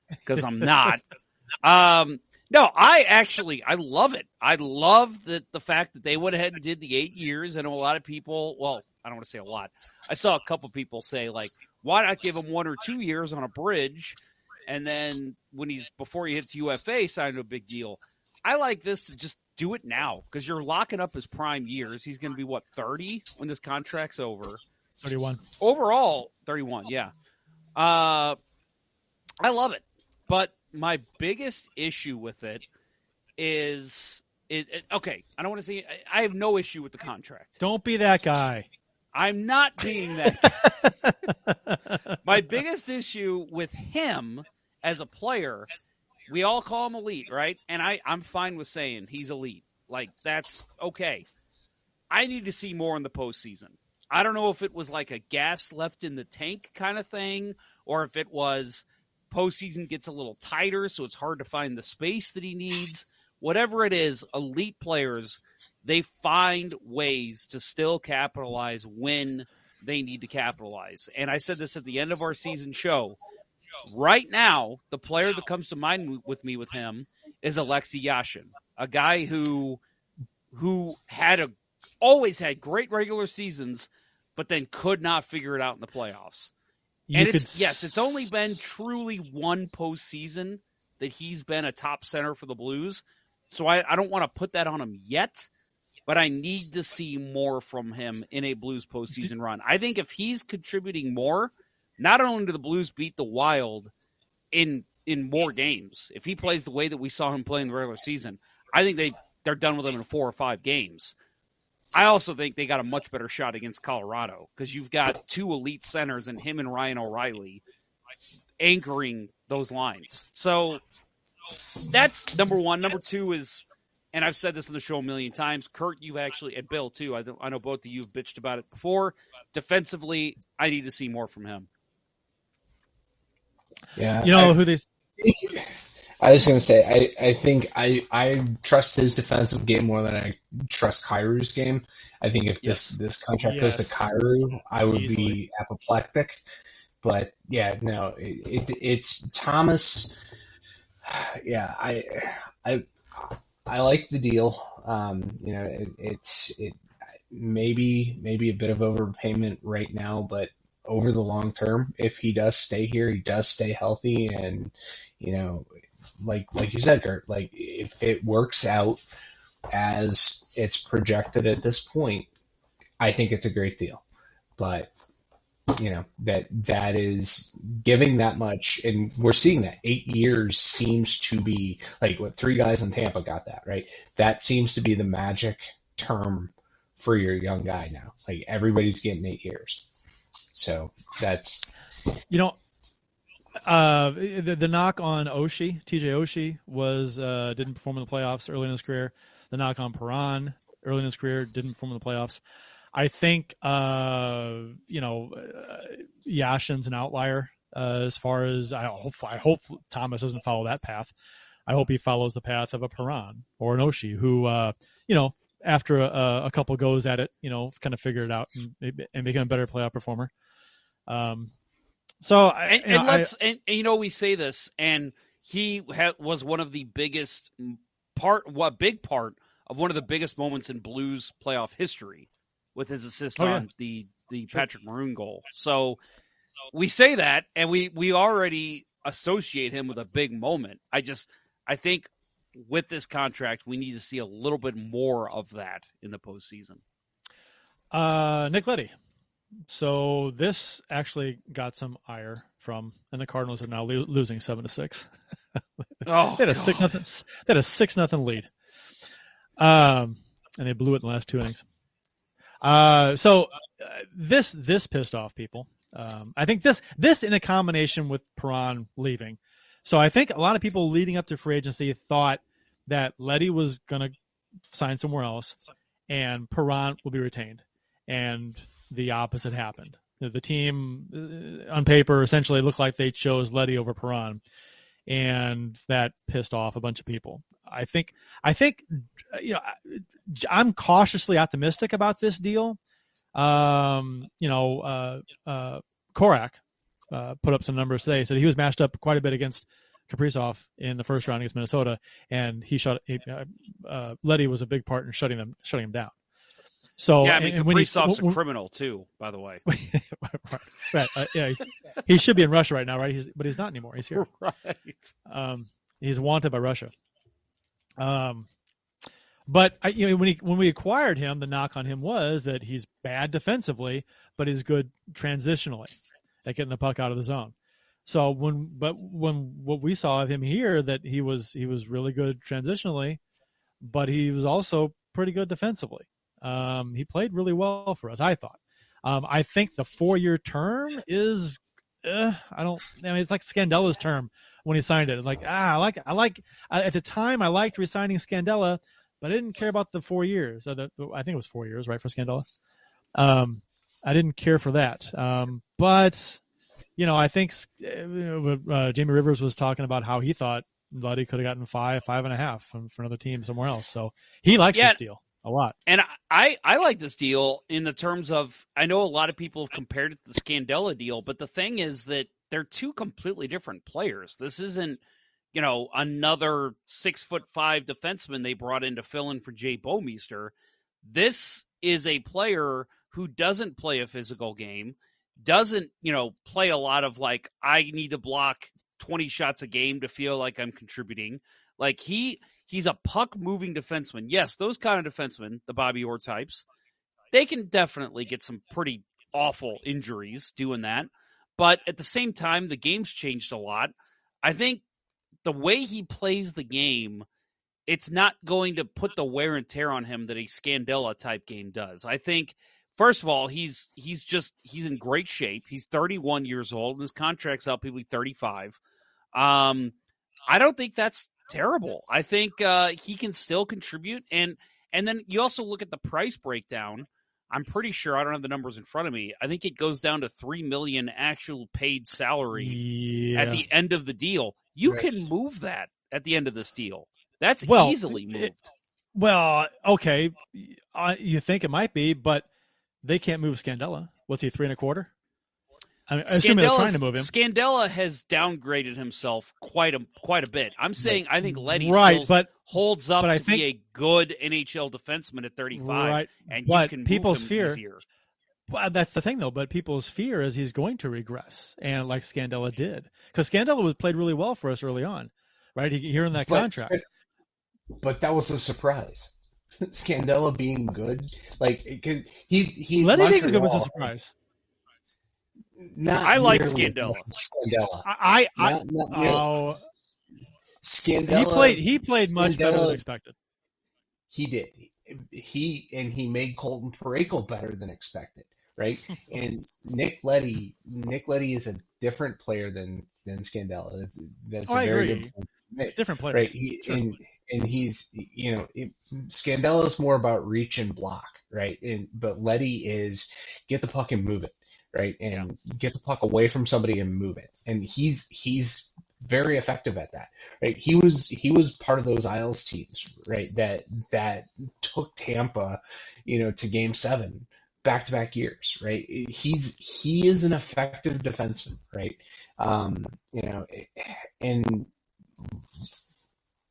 because I'm not. um, no, I actually I love it. I love the the fact that they went ahead and did the eight years. I know a lot of people. Well, I don't want to say a lot. I saw a couple people say like, why not give him one or two years on a bridge, and then when he's before he hits UFA, sign a big deal. I like this to just do it now because you're locking up his prime years. He's going to be what thirty when this contract's over. Thirty-one overall. Thirty-one. Yeah. Uh, I love it, but my biggest issue with it is is okay. I don't want to say I have no issue with the contract. Don't be that guy. I'm not being that. my biggest issue with him as a player, we all call him elite, right? And I I'm fine with saying he's elite. Like that's okay. I need to see more in the postseason. I don't know if it was like a gas left in the tank kind of thing, or if it was postseason gets a little tighter, so it's hard to find the space that he needs. Whatever it is, elite players, they find ways to still capitalize when they need to capitalize. And I said this at the end of our season show. Right now, the player that comes to mind with me with him is Alexei Yashin, a guy who who had a always had great regular seasons, but then could not figure it out in the playoffs. You and it's yes, it's only been truly one postseason that he's been a top center for the Blues. So I, I don't want to put that on him yet, but I need to see more from him in a Blues postseason run. I think if he's contributing more, not only do the Blues beat the Wild in in more games, if he plays the way that we saw him play in the regular season, I think they they're done with him in four or five games. I also think they got a much better shot against Colorado because you've got two elite centers and him and Ryan O'Reilly anchoring those lines. So that's number one. Number two is, and I've said this in the show a million times. Kurt, you've actually, and Bill too. I, I know both of you have bitched about it before. Defensively, I need to see more from him. Yeah, you know I, who they. I was going to say, I, I think I, I trust his defensive game more than I trust Kyrou's game. I think if yes. this, this contract yes. goes to Kyrou, I would Easily. be apoplectic. But yeah, no, it, it, it's Thomas. Yeah, I, I, I like the deal. Um, you know, it, it's it maybe maybe a bit of overpayment right now, but over the long term, if he does stay here, he does stay healthy, and you know, like like you said, Kurt, like if it works out as it's projected at this point, I think it's a great deal. But you know that that is giving that much, and we're seeing that eight years seems to be like what three guys in Tampa got that right. That seems to be the magic term for your young guy now. Like everybody's getting eight years, so that's you know uh, the, the knock on Oshie, TJ Oshie, was uh, didn't perform in the playoffs early in his career. The knock on Perron early in his career didn't perform in the playoffs. I think uh, you know uh, Yashin's an outlier uh, as far as I hope. I hope Thomas doesn't follow that path. I hope he follows the path of a Perron or an Oshie, who you know after a, a couple goes at it, you know, kind of figure it out and, and become a better playoff performer. Um, so and, and let's I, and, you know we say this, and he ha- was one of the biggest part, what big part of one of the biggest moments in Blues playoff history with his assist oh, on yeah. the the. Patrick Maroon goal. So we say that, and we we already associate him with a big moment. I just I think with this contract, we need to see a little bit more of that in the postseason. Uh, Nick Leddy, so this actually got some ire from, and the Cardinals are now lo- losing seven to six. oh, they had a God. six nothing. They had a six nothing lead. Um, and they blew it in the last two innings. Uh, so uh, this this pissed off people. Um, I think this this in a combination with Perron leaving. So I think a lot of people leading up to free agency thought that Leddy was going to sign somewhere else, and Perron will be retained. And the opposite happened. The team, uh, on paper, essentially looked like they chose Leddy over Perron, and that pissed off a bunch of people. I think, I think, you know, I'm cautiously optimistic about this deal. Um, you know, uh, uh, Korak uh, put up some numbers today. Said he was matched up quite a bit against Kaprizov in the first round against Minnesota, and he shot. He, uh, uh, Leddy was a big part in shutting them shutting him down. So yeah, I mean, and, when he- Kaprizov's when- a criminal too, by the way. right, uh, yeah, he's, he should be in Russia right now, right? He's, but he's not anymore. He's here. right. Um, he's wanted by Russia. Um, but I, you know, when he when we acquired him, the knock on him was that he's bad defensively, but he's good transitionally at getting the puck out of the zone. So when, but when what we saw of him here, that he was he was really good transitionally, but he was also pretty good defensively. Um, he played really well for us, I thought. Um, I think the four year term is, uh, I don't, I mean, it's like Scandella's term when he signed it. It's like, ah, I like, I like, I, at the time, I liked resigning Scandella, but I didn't care about the four years. Uh, the, I think it was four years, right, for Scandella. Um, I didn't care for that. Um, but, you know, I think uh, uh, Jamie Rivers was talking about how he thought Leddy could have gotten five, five and a half from, from another team somewhere else. So he likes Yeah. this deal a lot. And I, I like this deal in the terms of I know a lot of people have compared it to the Scandella deal, but the thing is that they're two completely different players. This isn't, you know, another six foot five defenseman they brought in to fill in for Jay Bouwmeester. This is a player who doesn't play a physical game, doesn't, you know, play a lot of like, I need to block 20 shots a game to feel like I'm contributing. Like he he's a puck moving defenseman. Yes, those kind of defensemen, the Bobby Orr types, they can definitely get some pretty awful injuries doing that. But at the same time, the game's changed a lot. I think the way he plays the game, it's not going to put the wear and tear on him that a Scandella type game does. I think first of all, he's he's just he's in great shape. He's 31 years old and his contract's up. He'll be 35. Um, I don't think that's terrible. I think uh, he can still contribute, and and then you also look at the price breakdown. I'm pretty sure I don't have the numbers in front of me. I think it goes down to three million actual paid salary Yeah. at the end of the deal. You Right. can move that at the end of this deal. That's Well, easily it- moved. Well, okay, uh, you think it might be, but they can't move Scandella. What's he three and a quarter? I mean, assuming they're trying to move him. Scandella has downgraded himself quite a quite a bit. I'm saying I think Leddy right, still but holds up but I to be a good NHL defenseman at 35, right, and but you can move people's him fear. easier. Well, that's the thing, though. But people's fear is he's going to regress, and like Scandella did, because Scandella was played really well for us early on, right? He, here in that But- contract. But, but that was a surprise. Scandella being good, like he he Leddy being good was a surprise. Not I like Scandella. Scandella. I, I, Not, not oh, Scandella. he played. He played much better than expected. He did. He and he made Colton Parayko better than expected, right? and Nick Leddy, Nick Leddy is a different player than than Scandella. That's, that's Oh, a I very agree. good point Different player, right? He, Sure. And and he's you know it, Scandella is more about reach and block, right? And but Leddy is get the puck and move it, right? And get the puck away from somebody and move it. And he's he's very effective at that, right? He was he was part of those Isles teams, right? That that took Tampa, you know, to Game Seven back to back years, right? He's he is an effective defenseman, right? Um, you know, and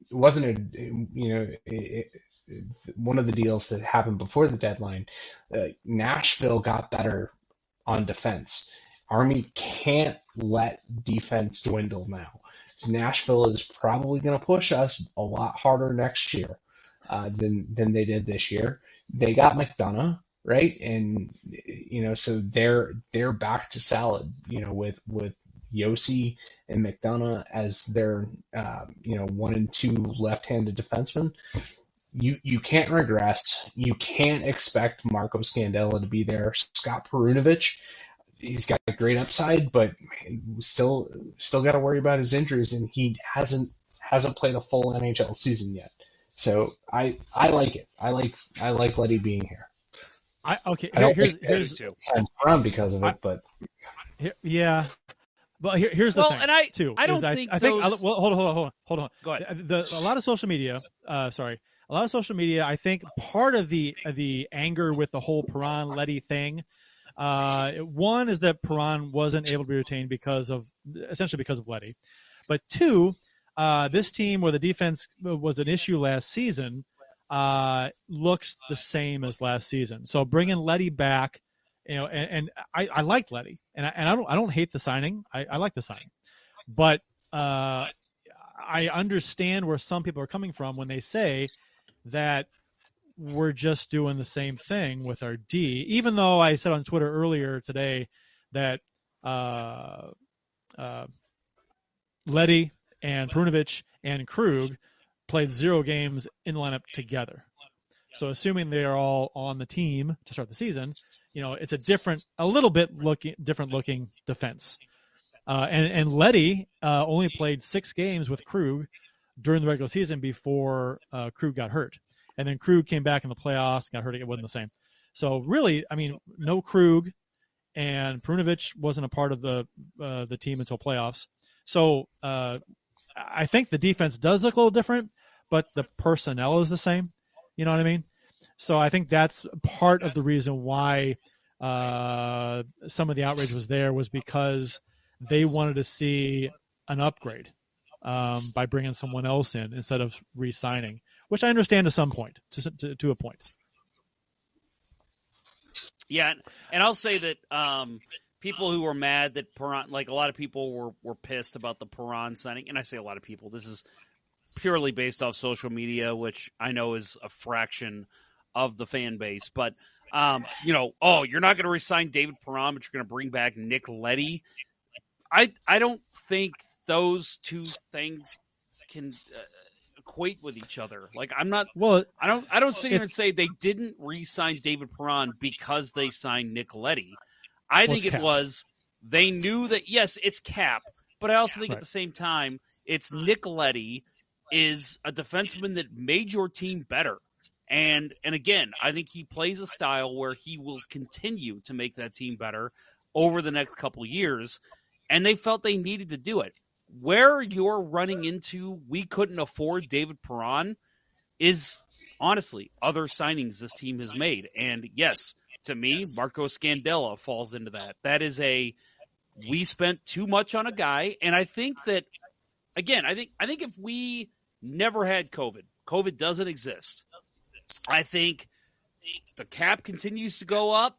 it wasn't a you know it, it, one of the deals that happened before the deadline. Uh, Nashville got better on defense. Army can't let defense dwindle now. Nashville is probably going to push us a lot harder next year uh, than than they did this year. They got McDonagh right, and you know so they're they're back to salad. You know with with Josi and McDonagh as their uh, you know one and two left-handed defensemen. You you can't regress. You can't expect Marco Scandella to be there. Scott Perunovich, he's got a great upside, but still still got to worry about his injuries, and he hasn't hasn't played a full NHL season yet. So I I like it. I like I like Leddy being here. I okay. I don't Here, here's think here's too. Signs run because of it, but here, yeah. But here, here's the Well, thing. and I- too. I don't think I think. those- well, hold on, hold on, hold on, hold on. Go ahead. The, a lot of social media. Uh, sorry, a lot of social media. I think part of the the anger with the whole Perron Leddy thing. Uh, one is that Perron wasn't able to be retained because of essentially because of Leddy, but two, uh, this team where the defense was an issue last season uh, looks the same as last season. So bringing Leddy back, you know, and, and I, I liked Leddy, and I, and I don't I don't hate the signing. I, I like the signing, but uh, I understand where some people are coming from when they say that we're just doing the same thing with our D. Even though I said on Twitter earlier today that uh, uh, Leddy and Perunovich and Krug played zero games in the lineup together. So assuming they are all on the team to start the season, you know, it's a different, a little bit looking, different looking defense. Uh, and, and Leddy uh, only played six games with Krug during the regular season before, uh, Krug got hurt. And then Krug came back in the playoffs, got hurt, it wasn't the same. So really, I mean, no Krug and Perunovich wasn't a part of the, uh, the team until playoffs. So, uh, I think the defense does look a little different, but the personnel is the same. You know what I mean? So I think that's part of the reason why uh, some of the outrage was there was because they wanted to see an upgrade um, by bringing someone else in instead of re-signing, which I understand to some point, to, to, to a point. Yeah, and I'll say that um, people who were mad that Perron, like a lot of people were, were pissed about the Perron signing, and I say a lot of people. This is purely based off social media, which I know is a fraction of the fan base. But um, you know, oh, you're not going to resign David Perron, but you're going to bring back Nick Leddy. I I don't think those two things can uh, equate with each other. Like I'm not. Well, I don't. I don't sit here and say they didn't re-sign David Perron because they signed Nick Leddy. I Well, think it cap. was they knew that yes, it's cap, but I also think Right. at the same time it's Nick Leddy is a defenseman that made your team better. And and again, I think he plays a style where he will continue to make that team better over the next couple of years. And they felt they needed to do it. Where you're running into we couldn't afford David Perron is honestly other signings this team has made. And yes, to me, Marco Scandella falls into that. That is a we spent too much on a guy, and I think that again, I think I think if we never had COVID, COVID doesn't exist. I think the cap continues to go up,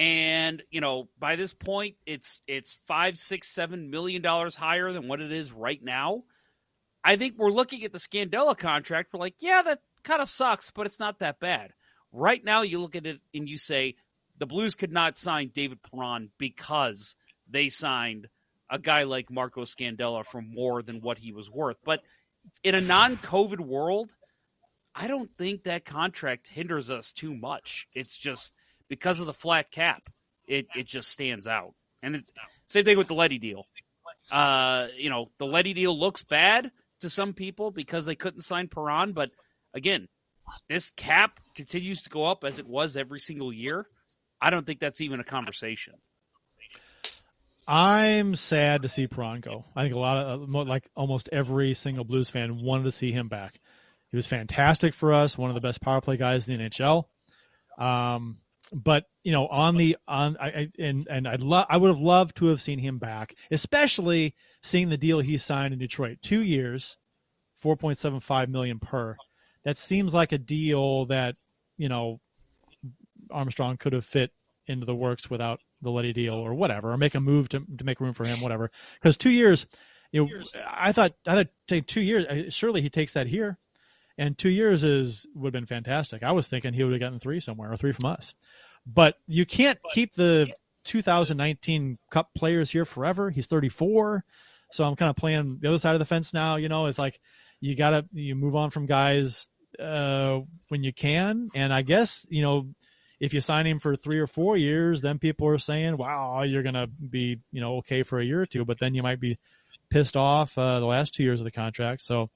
and you know by this point, it's it's five, six, seven million dollars higher than what it is right now. I think we're looking at the Scandella contract. We're like, yeah, that kind of sucks, but it's not that bad. Right now, you look at it and you say the Blues could not sign David Perron because they signed a guy like Marco Scandella for more than what he was worth. But in a non-COVID world, I don't think that contract hinders us too much. It's just because of the flat cap, it it just stands out. And it's same thing with the Leddy deal. Uh, you know, the Leddy deal looks bad to some people because they couldn't sign Perron, but again, this cap continues to go up as it was every single year. I don't think that's even a conversation. I'm sad to see Perron go. I think a lot of, uh, like almost every single Blues fan wanted to see him back. He was fantastic for us, one of the best power play guys in the NHL. Um, but you know, on the on, I, I and and I'd love, I would have loved to have seen him back, especially seeing the deal he signed in Detroit, two years, four point seven five million per. That seems like a deal that you know Armstrong could have fit into the works without the Leddy deal or whatever, or make a move to to make room for him, whatever. Because two years, you know, I thought I thought take two years. uh, Surely he takes that here, and two years is would have been fantastic. I was thinking he would have gotten three somewhere or three from us, but you can't keep the 2019 Cup players here forever. He's 34, so I'm kind of playing the other side of the fence now. You know, it's like you gotta you move on from guys uh, when you can, and I guess you know if you sign him for three or four years, then people are saying, "Wow, you're gonna be you know okay for a year or two, but then you might be pissed off uh, the last two years of the contract." So,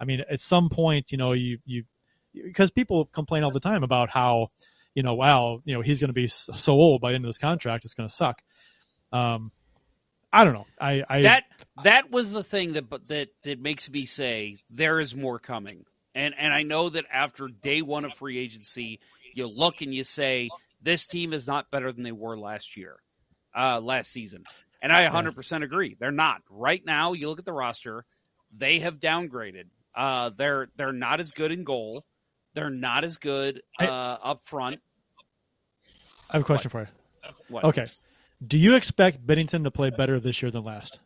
I mean, at some point, you know, you you because people complain all the time about how you know, wow, you know, he's going to be so old by the end of this contract, it's going to suck. Um, I don't know. I, I that that was the thing that but that that makes me say there is more coming. And and I know that after day one of free agency, you look and you say this team is not better than they were last year, uh, last season. And I 100% agree. They're not. Right now, you look at the roster, they have downgraded. Uh, they're they're not as good in goal. They're not as good uh, up front. I have a question for you. What? Okay. Do you expect Binnington to play better this year than last?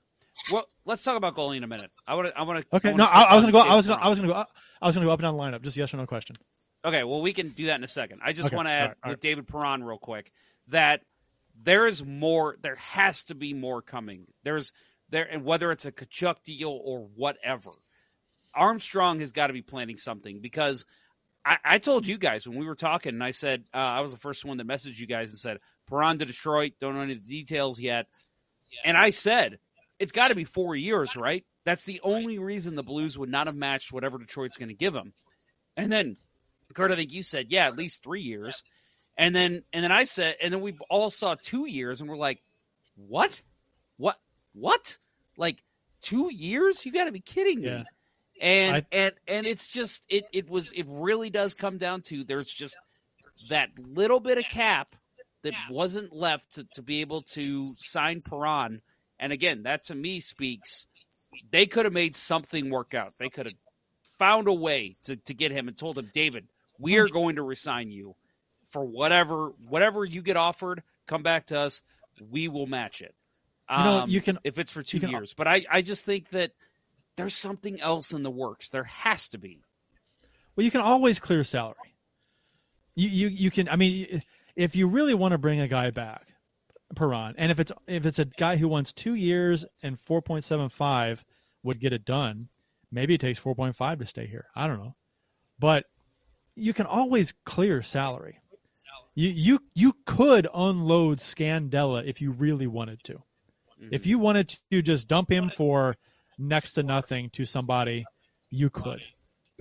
Well, let's talk about goalie in a minute. I want to. I want to. Okay. No, I, I was gonna go. I was gonna, I was gonna go. I was gonna go up and down the lineup. Just yes or no question. Okay. Well, we can do that in a second. I just Okay, want to add right, with right. David Perron real quick that there is more. There has to be more coming. There's there, and whether it's a Tkachuk deal or whatever, Armstrong has got to be planning something because I, I told you guys when we were talking, and I said uh, I was the first one that messaged you guys and said Perron to Detroit. Don't know any of the details yet, and I said it's got to be four years, right? That's the only reason the Blues would not have matched whatever Detroit's going to give them. And then, Kurt, I think you said, yeah, at least three years. And then, and then I said, and then we all saw two years, and we're like, what, what, what? Like two years? You got to be kidding me! And I- and and it's just it it was it really does come down to there's just that little bit of cap that wasn't left to, to be able to sign Perron. And again, that to me speaks they could have made something work out. They could have found a way to, to get him and told him, David, we are going to resign you for whatever whatever you get offered, come back to us. We will match it. You know, Um, you can- if it's for two years. But I, I just think that there's something else in the works. There has to be. Well, you can always clear salary. You you you can. I mean, if you really want to bring a guy back, Perron, and if it's if it's a guy who wants two years and four point seven five would get it done, maybe it takes four point five to stay here. I don't know, but you can always clear salary. You you you could unload Scandella if you really wanted to. If mm-hmm. you wanted to just dump him for next to nothing to somebody, you could.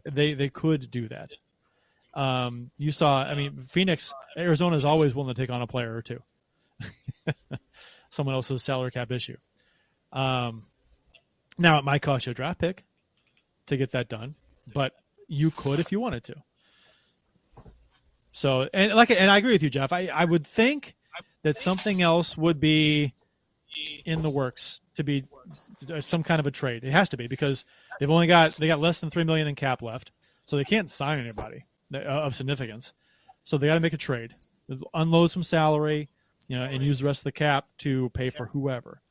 They they could do that. Um, you saw, I mean, Phoenix, Arizona is always willing to take on a player or two. Someone else's salary cap issue. Um, now it might cost you a draft pick to get that done, but you could if you wanted to. So, and like, and I agree with you, Jeff. I, I would think that something else would be in the works to be some kind of a trade. It has to be because they've only got they got less than three million in cap left, so they can't sign anybody uh, of significance. So they got to make a trade, unload some salary, you know, and use the rest of the cap to pay for whoever.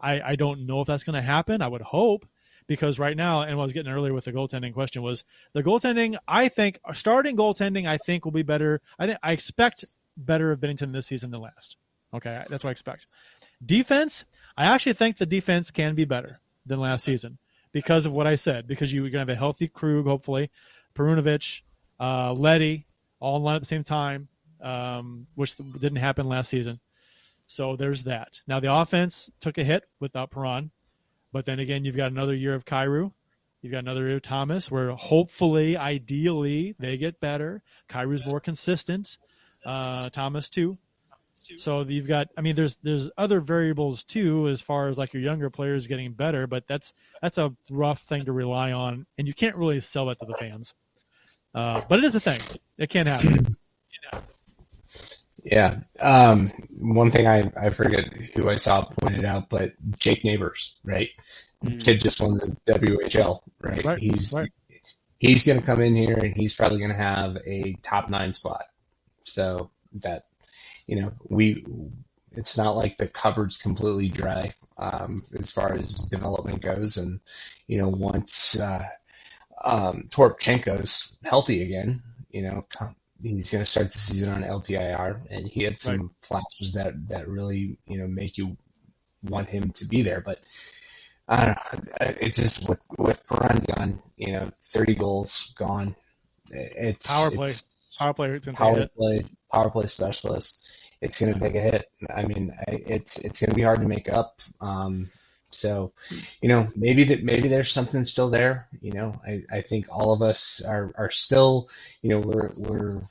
I, I don't know if that's going to happen. I would hope because right now, and what I was getting earlier with the goaltending question was the goaltending. I think starting goaltending, I think will be better. I think I expect better of Binnington this season than last. Okay, that's what I expect. Defense, I actually think the defense can be better than last season because of what I said. Because you're going to have a healthy Krug, hopefully, Perunovich, uh, Leddy, all in line at the same time, um, which didn't happen last season. So there's that. Now the offense took a hit without Perron, but then again, you've got another year of Kyrou. You've got another year of Thomas, where hopefully, ideally, they get better. Kyrou's more consistent. Uh, Thomas too. So you've got, I mean, there's there's other variables too, as far as like your younger players getting better, but that's that's a rough thing to rely on, and you can't really sell that to the fans. Uh, but it is a thing; it can happen. Yeah. Um, one thing I, I forget who I saw pointed out, but Jake Neighbours, right? Kid just won the WHL, right? Right, He's right. he's going to come in here and he's probably going to have a top nine spot. So that you know we it's not like the cupboard's completely dry um, as far as development goes, and you know once uh, um, Toropchenko's healthy again, you know he's going to start the season on LTIR, and he had some flashes that that really you know make you want him to be there, but. I don't know. It's just with with Perron gone, you know, thirty goals gone. It's Power play, it's power play. It's going to take a power play, power play specialist. It's going to take a hit. I mean, it's it's going to be hard to make up. Um, so, you know, maybe that maybe there's something still there. You know, I, I think all of us are, are still, you know, we're we're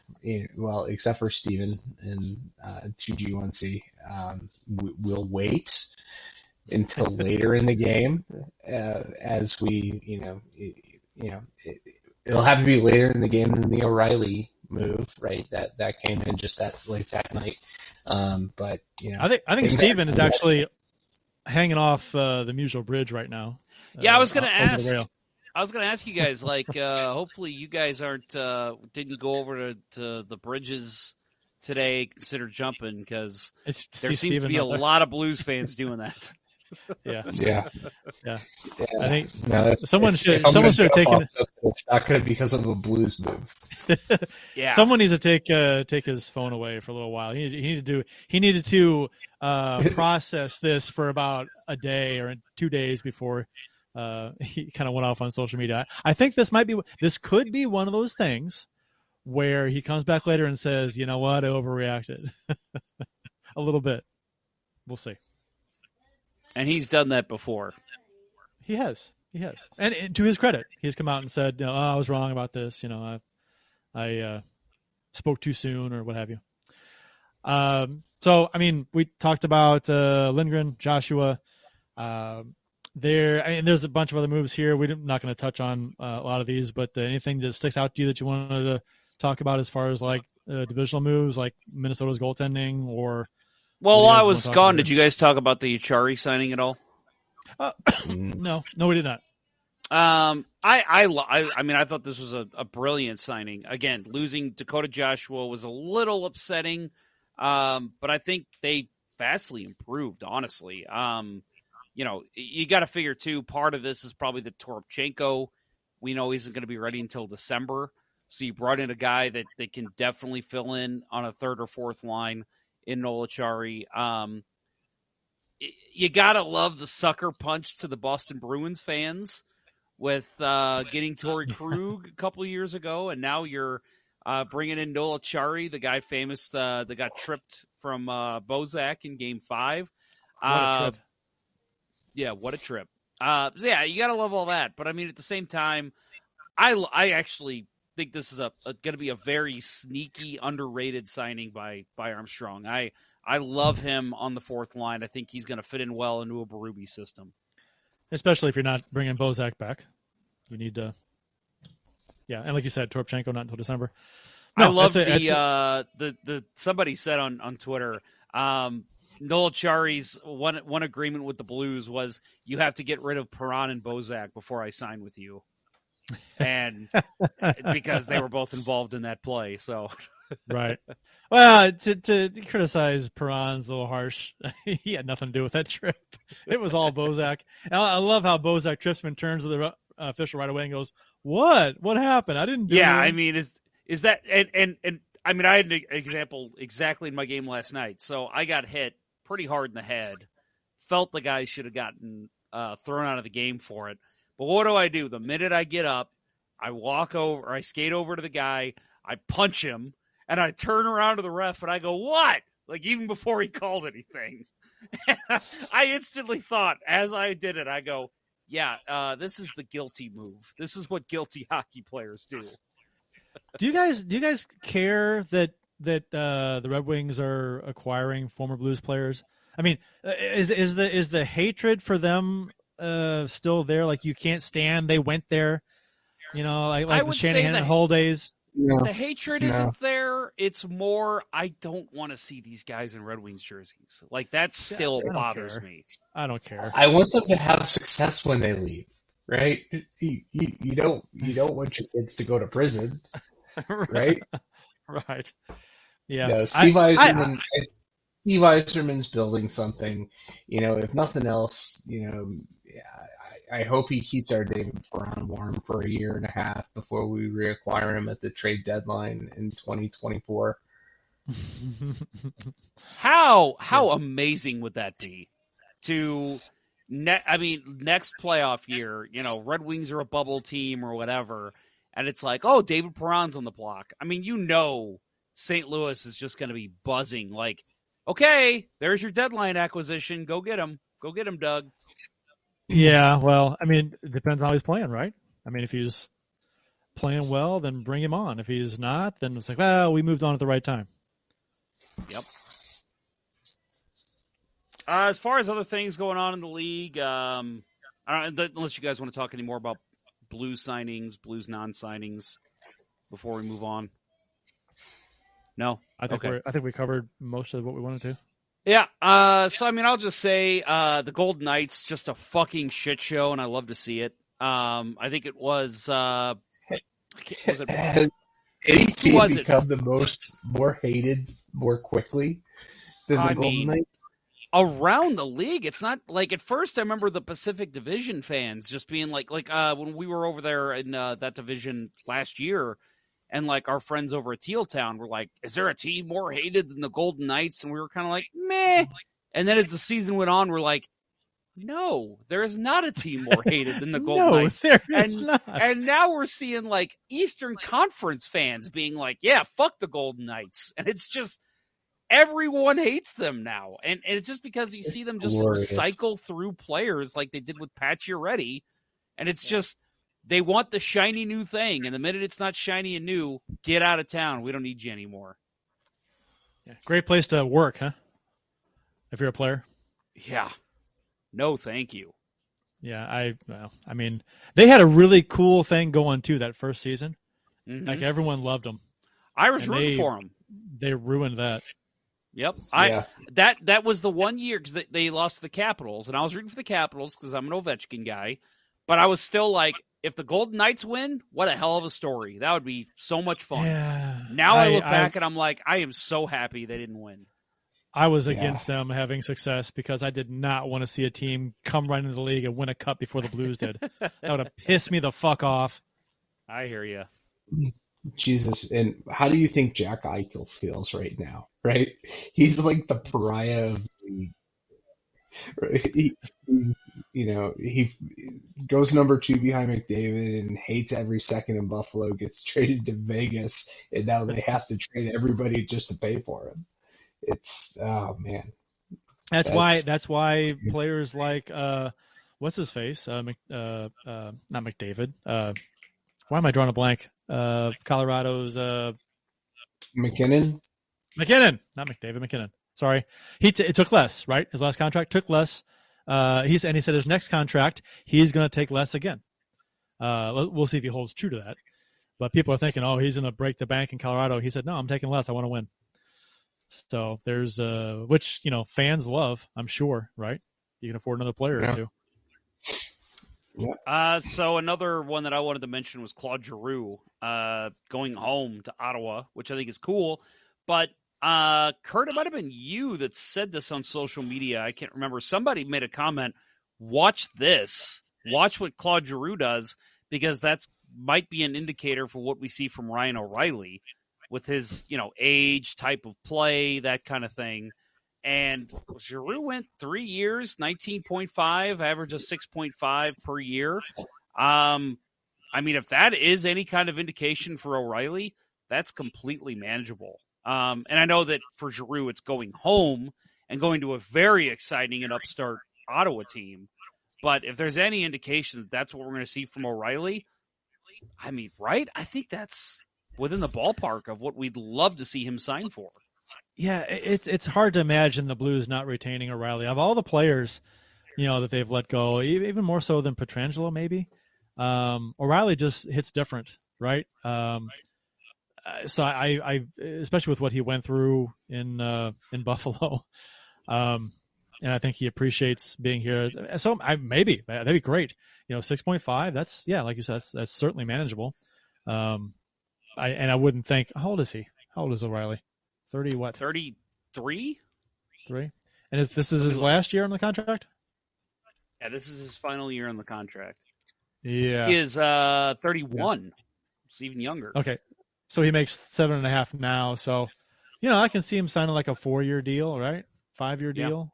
well, except for Steven and uh, 2G1C, um, we, we'll wait until later in the game uh, as we, you know, y- you know, it, it'll have to be later in the game than the O'Reilly move, right? That that came in just that late that night. Um, but you know, I think I think things Steven is actually hanging off uh, the Musial Bridge right now. Yeah, I was uh, gonna ask. I was going to ask you guys, like, uh, hopefully you guys aren't uh, didn't go over to, to the bridges today. Consider jumping because there see seems to be a there. lot of Blues fans doing that. Yeah, Yeah. yeah. Yeah. I think No, someone should- I'm someone should have jump taken off It's not going to be because of a blues move. Yeah. Someone needs to take uh, take his phone away for a little while. He, he needed to do he needed to uh, process this for about a day or two days before uh, he kind of went off on social media. I think this might be this could be one of those things where he comes back later and says, "You know what? I overreacted a little bit." We'll see. And he's done that before. He has. He has. And, and to his credit, he's come out and said, know, oh, I was wrong about this. You know, I, I uh, spoke too soon or what have you. Um, so, I mean, we talked about uh, Lindgren, Joshua. Um, there, I mean, there's a bunch of other moves here. We're not going to touch on uh, a lot of these, but uh, anything that sticks out to you that you wanted to talk about as far as like uh, divisional moves, like Minnesota's goaltending or Well, What do you while I was gone, about did you guys talk about the Acciari signing at all? no, no, we did not. Um, I, I, I, I mean, I thought this was a, a brilliant signing. Again, losing Dakota Joshua was a little upsetting, um, but I think they vastly improved. Honestly, um, you know, you got to figure too. Part of this is probably the Toropchenko. We know isn't going to be ready until December, so you brought in a guy that that can definitely fill in on a third or fourth line in Noel Acciari. Um, you gotta love the sucker punch to the Boston Bruins fans with uh, getting Torey Krug a couple years ago, and now you're uh, bringing in Noel Acciari, the guy famous uh, that got tripped from uh, Bozak in Game Five. What a Uh, trip. yeah, what a trip. Uh, yeah, you gotta love all that, but I mean, at the same time, I I actually think this is a, a going to be a very sneaky, underrated signing by by Armstrong. I I love him on the fourth line. I think he's going to fit in well into a Berube system. especially if you're not bringing Bozak back. You need to, yeah, and like you said, Toropchenko not until December. I love the uh, the the somebody said on on Twitter. Um, Noel Acciari's one one agreement with the Blues was you have to get rid of Perron and Bozak before I sign with you, and because they were both involved in that play. So right. Well, to, to criticize Perron's a little harsh. he had nothing to do with that trip. It was all Bozak. I love how Bozak trips him and turns to the uh, official right away and goes, "What? What happened? I didn't do yeah, anything." I mean, is is that and and and I mean, I had an example exactly in my game last night. So I got hit pretty hard in the head. Felt the guy should have gotten uh, thrown out of the game for it. But what do I do? The minute I get up, I walk over, I skate over to the guy, I punch him, and I turn around to the ref and I go, "What?" Like even before he called anything, I instantly thought as I did it, I go, "Yeah, uh, this is the guilty move. This is what guilty hockey players do." do you guys do you guys care that that uh, the Red Wings are acquiring former Blues players? I mean, uh, is is the is the hatred for them uh, still there? Like you can't stand they went there, you know, like I like the would say Shanahan the- and Hull days. The hatred No. isn't there. It's more I don't want to see these guys in Red Wings jerseys. Like that still I don't bothers care. me. I don't care. I want them to have success when they leave, right? You, you, you don't you don't want your kids to go to prison, right? right. Yeah. No, I- Steve I- Yzerman. Steve Yzerman's building something. You know, if nothing else, you know, I, I hope he keeps our David Perron warm for a year and a half before we reacquire him at the trade deadline in 2024. How how amazing would that be? To ne- I mean, next playoff year, you know, Red Wings are a bubble team or whatever, and it's like, oh, David Perron's on the block. I mean, you know, St. Louis is just going to be buzzing. Like, okay, there's your deadline acquisition. Go get him. Go get him, Doug. yeah. Well, I mean, it depends on how he's playing, right? I mean, if he's playing well, then bring him on. If he's not, then it's like, well, we moved on at the right time. Yep. Uh, as far as other things going on in the league, um, I don't, unless you guys want to talk any more about Blues signings, Blues non-signings, before we move on. No, I think Okay. we're I think we covered most of what we wanted to. Yeah. Uh, so I mean, I'll just say uh, the Golden Knights just a fucking shit show, and I love to see it. Um, I think it was. Uh, was it? Has any team was it? become the most more hated more quickly than the I Golden mean, Knights? around the league. It's not like at first I remember the Pacific Division fans just being like like uh when we were over there in uh, that division last year and like our friends over at Teal Town were like, Is there a team more hated than the Golden Knights? And we were kinda like, meh. Mm-hmm. And then as the season went on, we're like, No, there is not a team more hated than the Golden no, Knights. there is And- not. And now we're seeing like Eastern Conference fans being like, yeah, fuck the Golden Knights. And it's just everyone hates them now. And, and it's just because you see them just glorious. recycle through players like they did with Pacioretty. And it's just they want the shiny new thing. And the minute it's not shiny and new, get out of town. We don't need you anymore. Yeah, Great place to work, huh? If you're a player. Yeah. No, thank you. Yeah, I well, I mean, they had a really cool thing going too that first season. Mhm. Like everyone loved them. I was and rooting they- for them. They ruined that. Yep. I yeah. that that was the one year because they, they lost the Capitals, and I was rooting for the Capitals because I'm an Ovechkin guy. But I was still like, if the Golden Knights win, what a hell of a story! That would be so much fun. Yeah. Now I, I- look back I've- and I'm like, I am so happy they didn't win. I was Yeah. against them having success because I did not want to see a team come right into the league and win a cup before the Blues did. that would have pissed me the fuck off. I hear you. Jesus, and how do you think Jack Eichel feels right now? Right, he's like the pariah of the league. He, you know, he goes number two behind McDavid and hates every second in Buffalo. Gets traded to Vegas, and now they have to trade everybody just to pay for him. It's oh man, That's, why. That's- That's why players like uh, what's his face? Uh, Mc, uh, uh, not McDavid. Uh, why am I drawing a blank? Uh, Colorado's uh, MacKinnon. MacKinnon, not McDavid. MacKinnon. Sorry, he t- it took less. Right, his last contract took less. Uh, he's and he said his next contract he's going to take less again. Uh, we'll- we'll see if he holds true to that. But people are thinking, oh, he's going to break the bank in Colorado. He said, no, I'm taking less. I want to win. So there's uh, which you know fans love. I'm sure, right? You can afford another player Yeah. or two. Uh, so another one that I wanted to mention was Claude Giroux uh, going home to Ottawa, which I think is cool. But uh, Kurt, it might have been you that said this on social media. I can't remember. Somebody made a comment. Watch this. Watch what Claude Giroux does because that's might be an indicator for what we see from Ryan O'Reilly with his you know age, type of play, that kind of thing. And Giroux went three years, nineteen point five, average of six point five per year. Um, I mean, if that is any kind of indication for O'Reilly, that's completely manageable. Um, and I know that for Giroux, it's going home and going to a very exciting and upstart Ottawa team. But if there's any indication that that's what we're going to see from O'Reilly, I mean, right? I think that's within the ballpark of what we'd love to see him sign for. Yeah, it's it's hard to imagine the Blues not retaining O'Reilly. Of all the players, you know that they've let go, even more so than Pietrangelo, maybe. Um, O'Reilly just hits different, right? Um, uh, so I, I, especially with what he went through in uh, in Buffalo, um, and I think he appreciates being here. So I, maybe that'd be great. You know, six point five. That's yeah, like you said, that's, that's certainly manageable. Um, I and I wouldn't think. How old is he? How old is O'Reilly? Thirty what? 33? Three. And is this is his last year on the contract? Yeah, this is his final year on the contract. Yeah. He is uh 31. It's even younger. Okay. So he makes seven and a half now. So, you know, I can see him signing like a four year deal, right? Five year deal.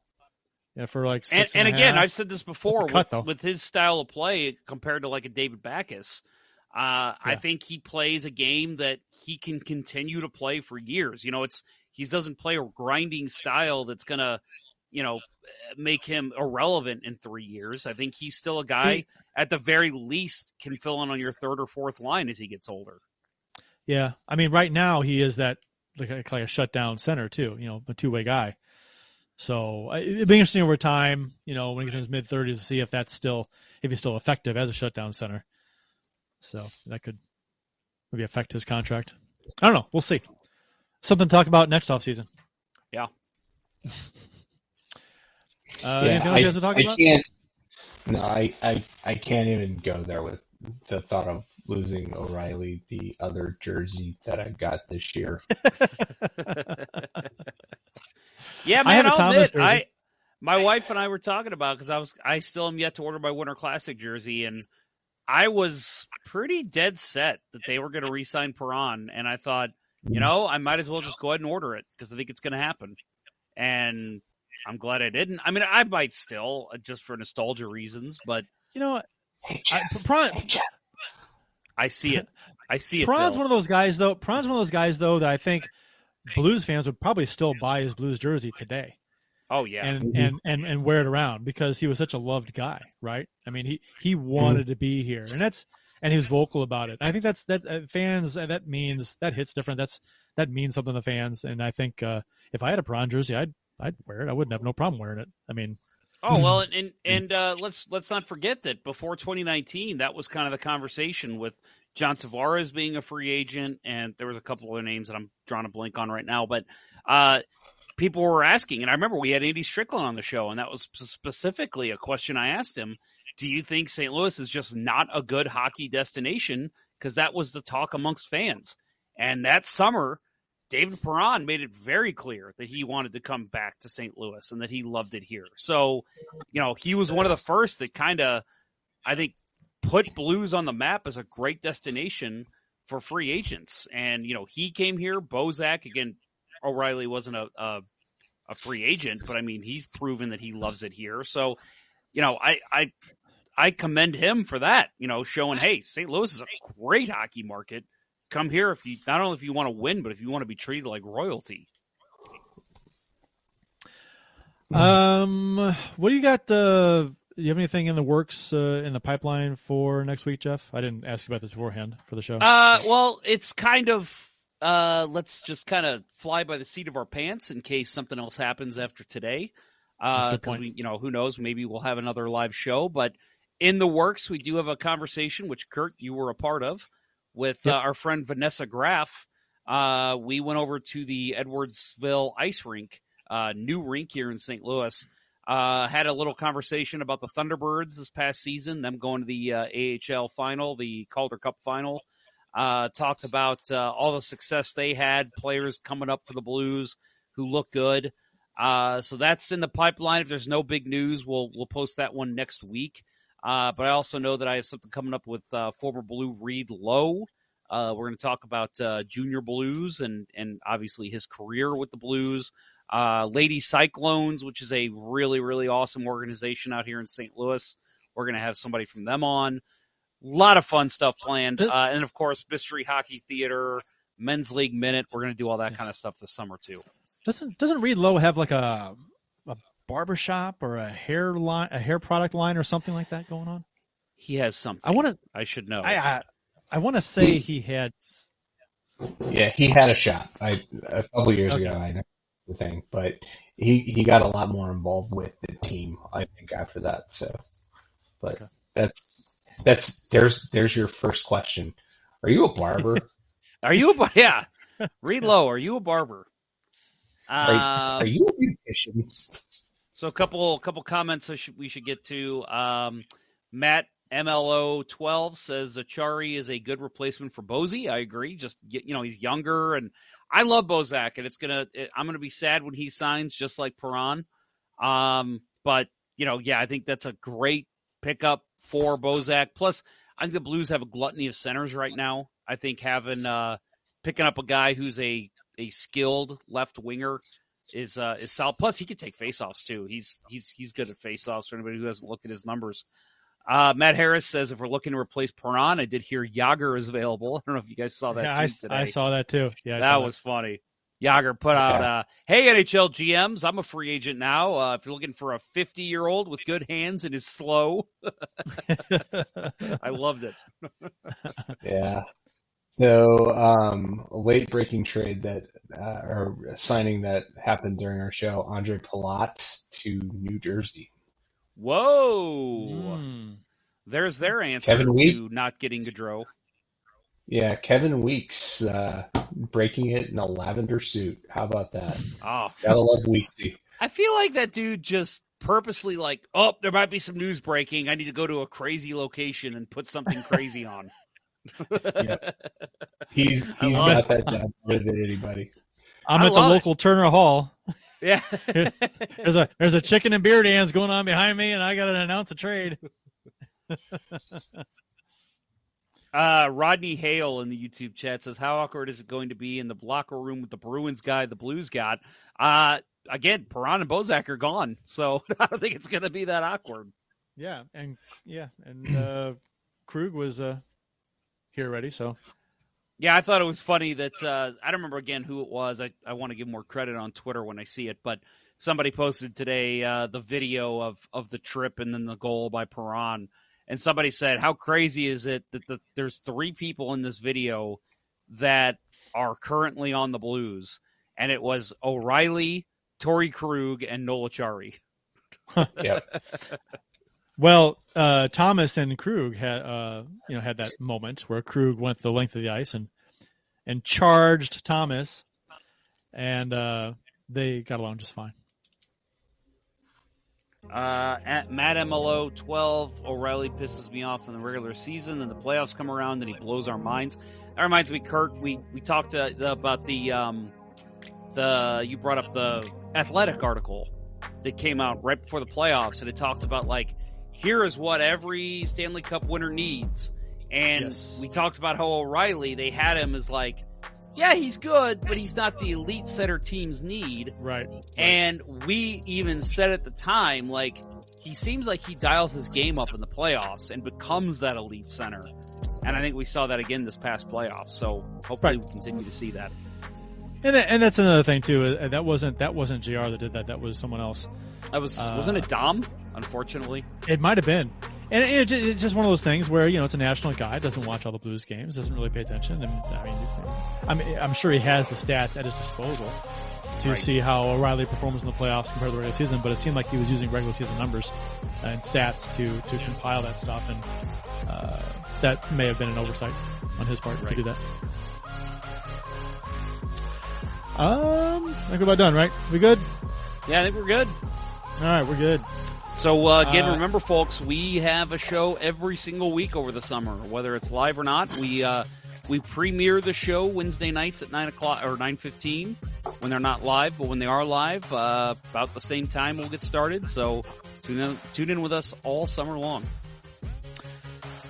Yeah, for like And, six and a again, half. I've said this before a cut, with, with his style of play compared to like a David Backes. Uh, I think he plays a game that he can continue to play for years. You know, it's he doesn't play a grinding style that's gonna, you know, make him irrelevant in three years. I think he's still a guy at the very least can fill in on your third or fourth line as he gets older. Yeah, I mean, right now he is that like a, like a shutdown center too. You know, a two way guy. So it'd be interesting over time. You know, when he gets in his mid thirties, to see if that's still if he's still effective as a shutdown center. So that could maybe affect his contract. I don't know. We'll see. Something to talk about next offseason. Yeah. Uh, Yeah, anything else I, you guys are talking I about? can't. No, I, I I can't even go there with the thought of losing O'Reilly, the other jersey that I got this year. Yeah, I man, have a I'll Thomas admit, jersey. I my wife and I were talking about because I was I still am yet to order my Winter Classic jersey, and I was pretty dead set that they were going to re-sign Perron, and I thought, you know, I might as well just go ahead and order it because I think it's going to happen, and I'm glad I didn't. I mean, I might still uh, just for nostalgia reasons, but You know what? Hey, I, Perron, hey, Jeff. I see it. I see it. Perron's Bill. one of those guys, though. Perron's one of those guys, though, that I think Blues fans would probably still buy his Blues jersey today. oh yeah, and, and and and wear it around because he was such a loved guy, right? I mean, he he wanted to be here, and that's and he was vocal about it. I think that's that uh, fans uh, that means that hits different. That's that means something to fans, and I think uh, if I had a Perron jersey, I'd I'd wear it. I wouldn't have no problem wearing it. I mean, Oh well, and and, and uh, let's let's not forget that before 2019, that was kind of the conversation with John Tavares being a free agent, and there was a couple other names that I'm drawing a blank on right now, but uh, people were asking, and I remember we had Andy Strickland on the show, and that was specifically a question I asked him: Do you think St. Louis is just not a good hockey destination? Because that was the talk amongst fans, and that summer. David Perron made it very clear that he wanted to come back to St. Louis and that he loved it here. So, you know, he was one of the first that kind of, I think, put Blues on the map as a great destination for free agents. And, you know, he came here. Bozak, again, O'Reilly wasn't a, a, a free agent, but I mean, he's proven that he loves it here. So, you know, I, I, I commend him for that, you know, showing, hey, St. Louis is a great hockey market. Come here if you not only if you want to win, but if you want to be treated like royalty. um, what do you got? Uh, do you have anything in the works uh, in the pipeline for next week, Jeff? I didn't ask you about this beforehand for the show. Uh, well, it's kind of uh, let's just kind of fly by the seat of our pants in case something else happens after today. That's Because point. we, you know, who knows? Maybe we'll have another live show. But in the works, we do have a conversation, which Kurt, you were a part of, with uh, our friend Vanessa Graff. Uh, we went over to the Edwardsville Ice Rink, uh, new rink here in St. Louis. Uh, had a little conversation about the Thunderbirds this past season, them going to the uh, AHL final, the Calder Cup final. Uh, talked about uh, all the success they had, players coming up for the Blues who look good. Uh, so that's in the pipeline. If there's no big news, we'll we'll post that one next week. Uh, but I also know that I have something coming up with uh, former Blue Reed Low. Uh, we're going to talk about uh, Junior Blues and and obviously his career with the Blues. Uh, Lady Cyclones, which is a really really awesome organization out here in St. Louis. We're going to have somebody from them on. A lot of fun stuff planned, uh, and of course, Mystery Hockey Theater, Men's League Minute. We're going to do all that kind of stuff this summer too. Doesn't doesn't Reed Low have like a a barber shop or a hair line, a hair product line or something like that going on? He has something. I want to. I should know. I I, I want to say he had. Yeah, he had a shop. I a couple years Okay. ago. I know the thing, but he he got a lot more involved with the team. I think after that. So, but Okay. that's that's there's there's your first question. Are you a barber? Are you a bar- yeah? Reed Low. Are you a barber? Are, Uh, are you a musician? So a couple couple comments we should get to. Um, Matt MLO twelve says Acciari is a good replacement for Bozy. I agree. Just you know he's younger and I love Bozak and it's gonna it, I'm gonna be sad when he signs just like Perron. Um, but you know yeah I think that's a great pickup for Bozak. Plus I think the Blues have a gluttony of centers right now. I think having uh, picking up a guy who's a a skilled left winger is uh, is solid. Plus, he can take faceoffs too. He's he's he's good at faceoffs. For anybody who hasn't looked at his numbers, uh, Matt Harris says if we're looking to replace Perron, I did hear Jagr is available. I don't know if you guys saw that Yeah, I, today. I saw that too. Yeah, I that saw was funny. Jagr put out, uh, "Hey NHL GMs, I'm a free agent now. Uh, if you're looking for a 50 year old with good hands and is slow. I loved it." Yeah. So, um, a late breaking trade that, uh, or signing that happened during our show, Ondrej Palat to New Jersey. Whoa, Mm. there's their answer Kevin to Week? not getting Gaudreau. Yeah, Kevin Weeks, uh, breaking it in a lavender suit. How about that? Oh, Gotta love Weeksy. I feel like that dude just purposely like, oh, there might be some news breaking. I need to go to a crazy location and put something crazy on. He's I he's love got it. that job more than anybody. I'm I at the love it. local Turner Hall. Yeah. There's a there's a chicken and beer dance going on behind me, and I got to announce a trade. Uh, Rodney Hale in the YouTube chat says, "How awkward is it going to be in the locker room with the Bruins guy the Blues got?" Uh, again, Perron and Bozak are gone, so I don't think it's going to be that awkward. Yeah, and yeah, and uh, Krug was uh, here already, so Yeah, I thought it was funny that uh, I don't remember again who it was. I, I want to give more credit on Twitter when I see it, but somebody posted today uh, the video of, of the trip and then the goal by Perron, and somebody said, "How crazy is it that the, there's three people in this video that are currently on the Blues?" And it was O'Reilly, Torey Krug, and Noel Acciari. Well, uh, Thomas and Krug had uh, you know had that moment where Krug went the length of the ice and and charged Thomas, and uh, they got along just fine. Uh, at Matt MLO 12, O'Reilly pisses me off in the regular season. and the playoffs come around and he blows our minds. That reminds me, Kurt. We we talked uh, about the um, the you brought up the athletic article that came out right before the playoffs, and it talked about like here is what every Stanley Cup winner needs. And Yes. we talked about how O'Reilly they had him as like, yeah, he's good, but he's not the elite setter teams need. Right. And we even said at the time, like, he seems like he dials his game up in the playoffs and becomes that elite center. And I think we saw that again this past playoffs. So hopefully Right. we continue to see that. And that, and that's another thing too. uh, That wasn't that wasn't Jr. that did that. That was someone else. That was Uh, wasn't it Dom? Unfortunately, It might have been. And it, it, it's just one of those things where you know it's a national guy doesn't watch all the Blues games, doesn't really pay attention. And I mean, I mean, I'm sure he has the stats at his disposal to Right. see how O'Reilly performs in the playoffs compared to the regular season. But it seemed like he was using regular season numbers and stats to to compile that stuff, and uh, that may have been an oversight on his part to do that. Um, I think we're about done, right? We good? yeah, I think we're good. All right, we're good. So uh, again, Uh, remember, folks, we have a show every single week over the summer, whether it's live or not. We uh, we premiere the show Wednesday nights at nine o'clock or nine fifteen when they're not live, but when they are live, uh, about the same time we'll get started. So tune in, tune in with us all summer long.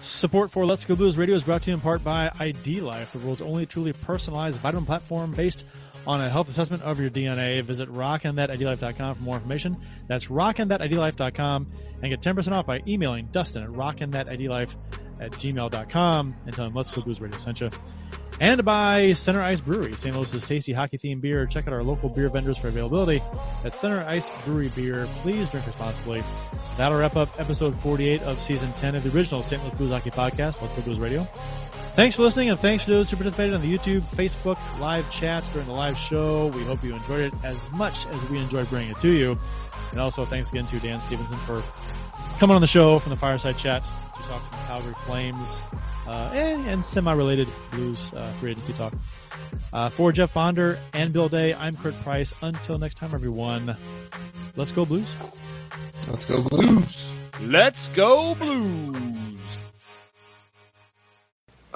Support for Let's Go Blues Radio is brought to you in part by ID Life, the world's only truly personalized vitamin platform based on a health assessment of your DNA. Visit rockinthatidlife.com for more information. That's rockinthatidlife.com and get 10% off by emailing Dustin at rockinthatidlife at gmail.com and tell him Let's Go Blues Radio sent you. And by Center Ice Brewery, St. Louis's tasty hockey themed beer. Check out our local beer vendors for availability. at Center Ice Brewery Beer. Please drink responsibly. That'll wrap up episode 48 of season 10 of the original St. Louis Blues Hockey Podcast, Let's Go Blues Radio. Thanks for listening and thanks to those who participated on the YouTube, Facebook live chats during the live show. We hope you enjoyed it as much as we enjoyed bringing it to you. And also thanks again to Dan Stephenson for coming on the show from the Fireside Chat to talk some Calgary Flames, uh, and, and semi-related blues, uh, free agency talk. Uh, for Jeff Bonder and Bill Day, I'm Kurt Price. Until next time, everyone, let's go blues. Let's go Blues. Let's go Blues.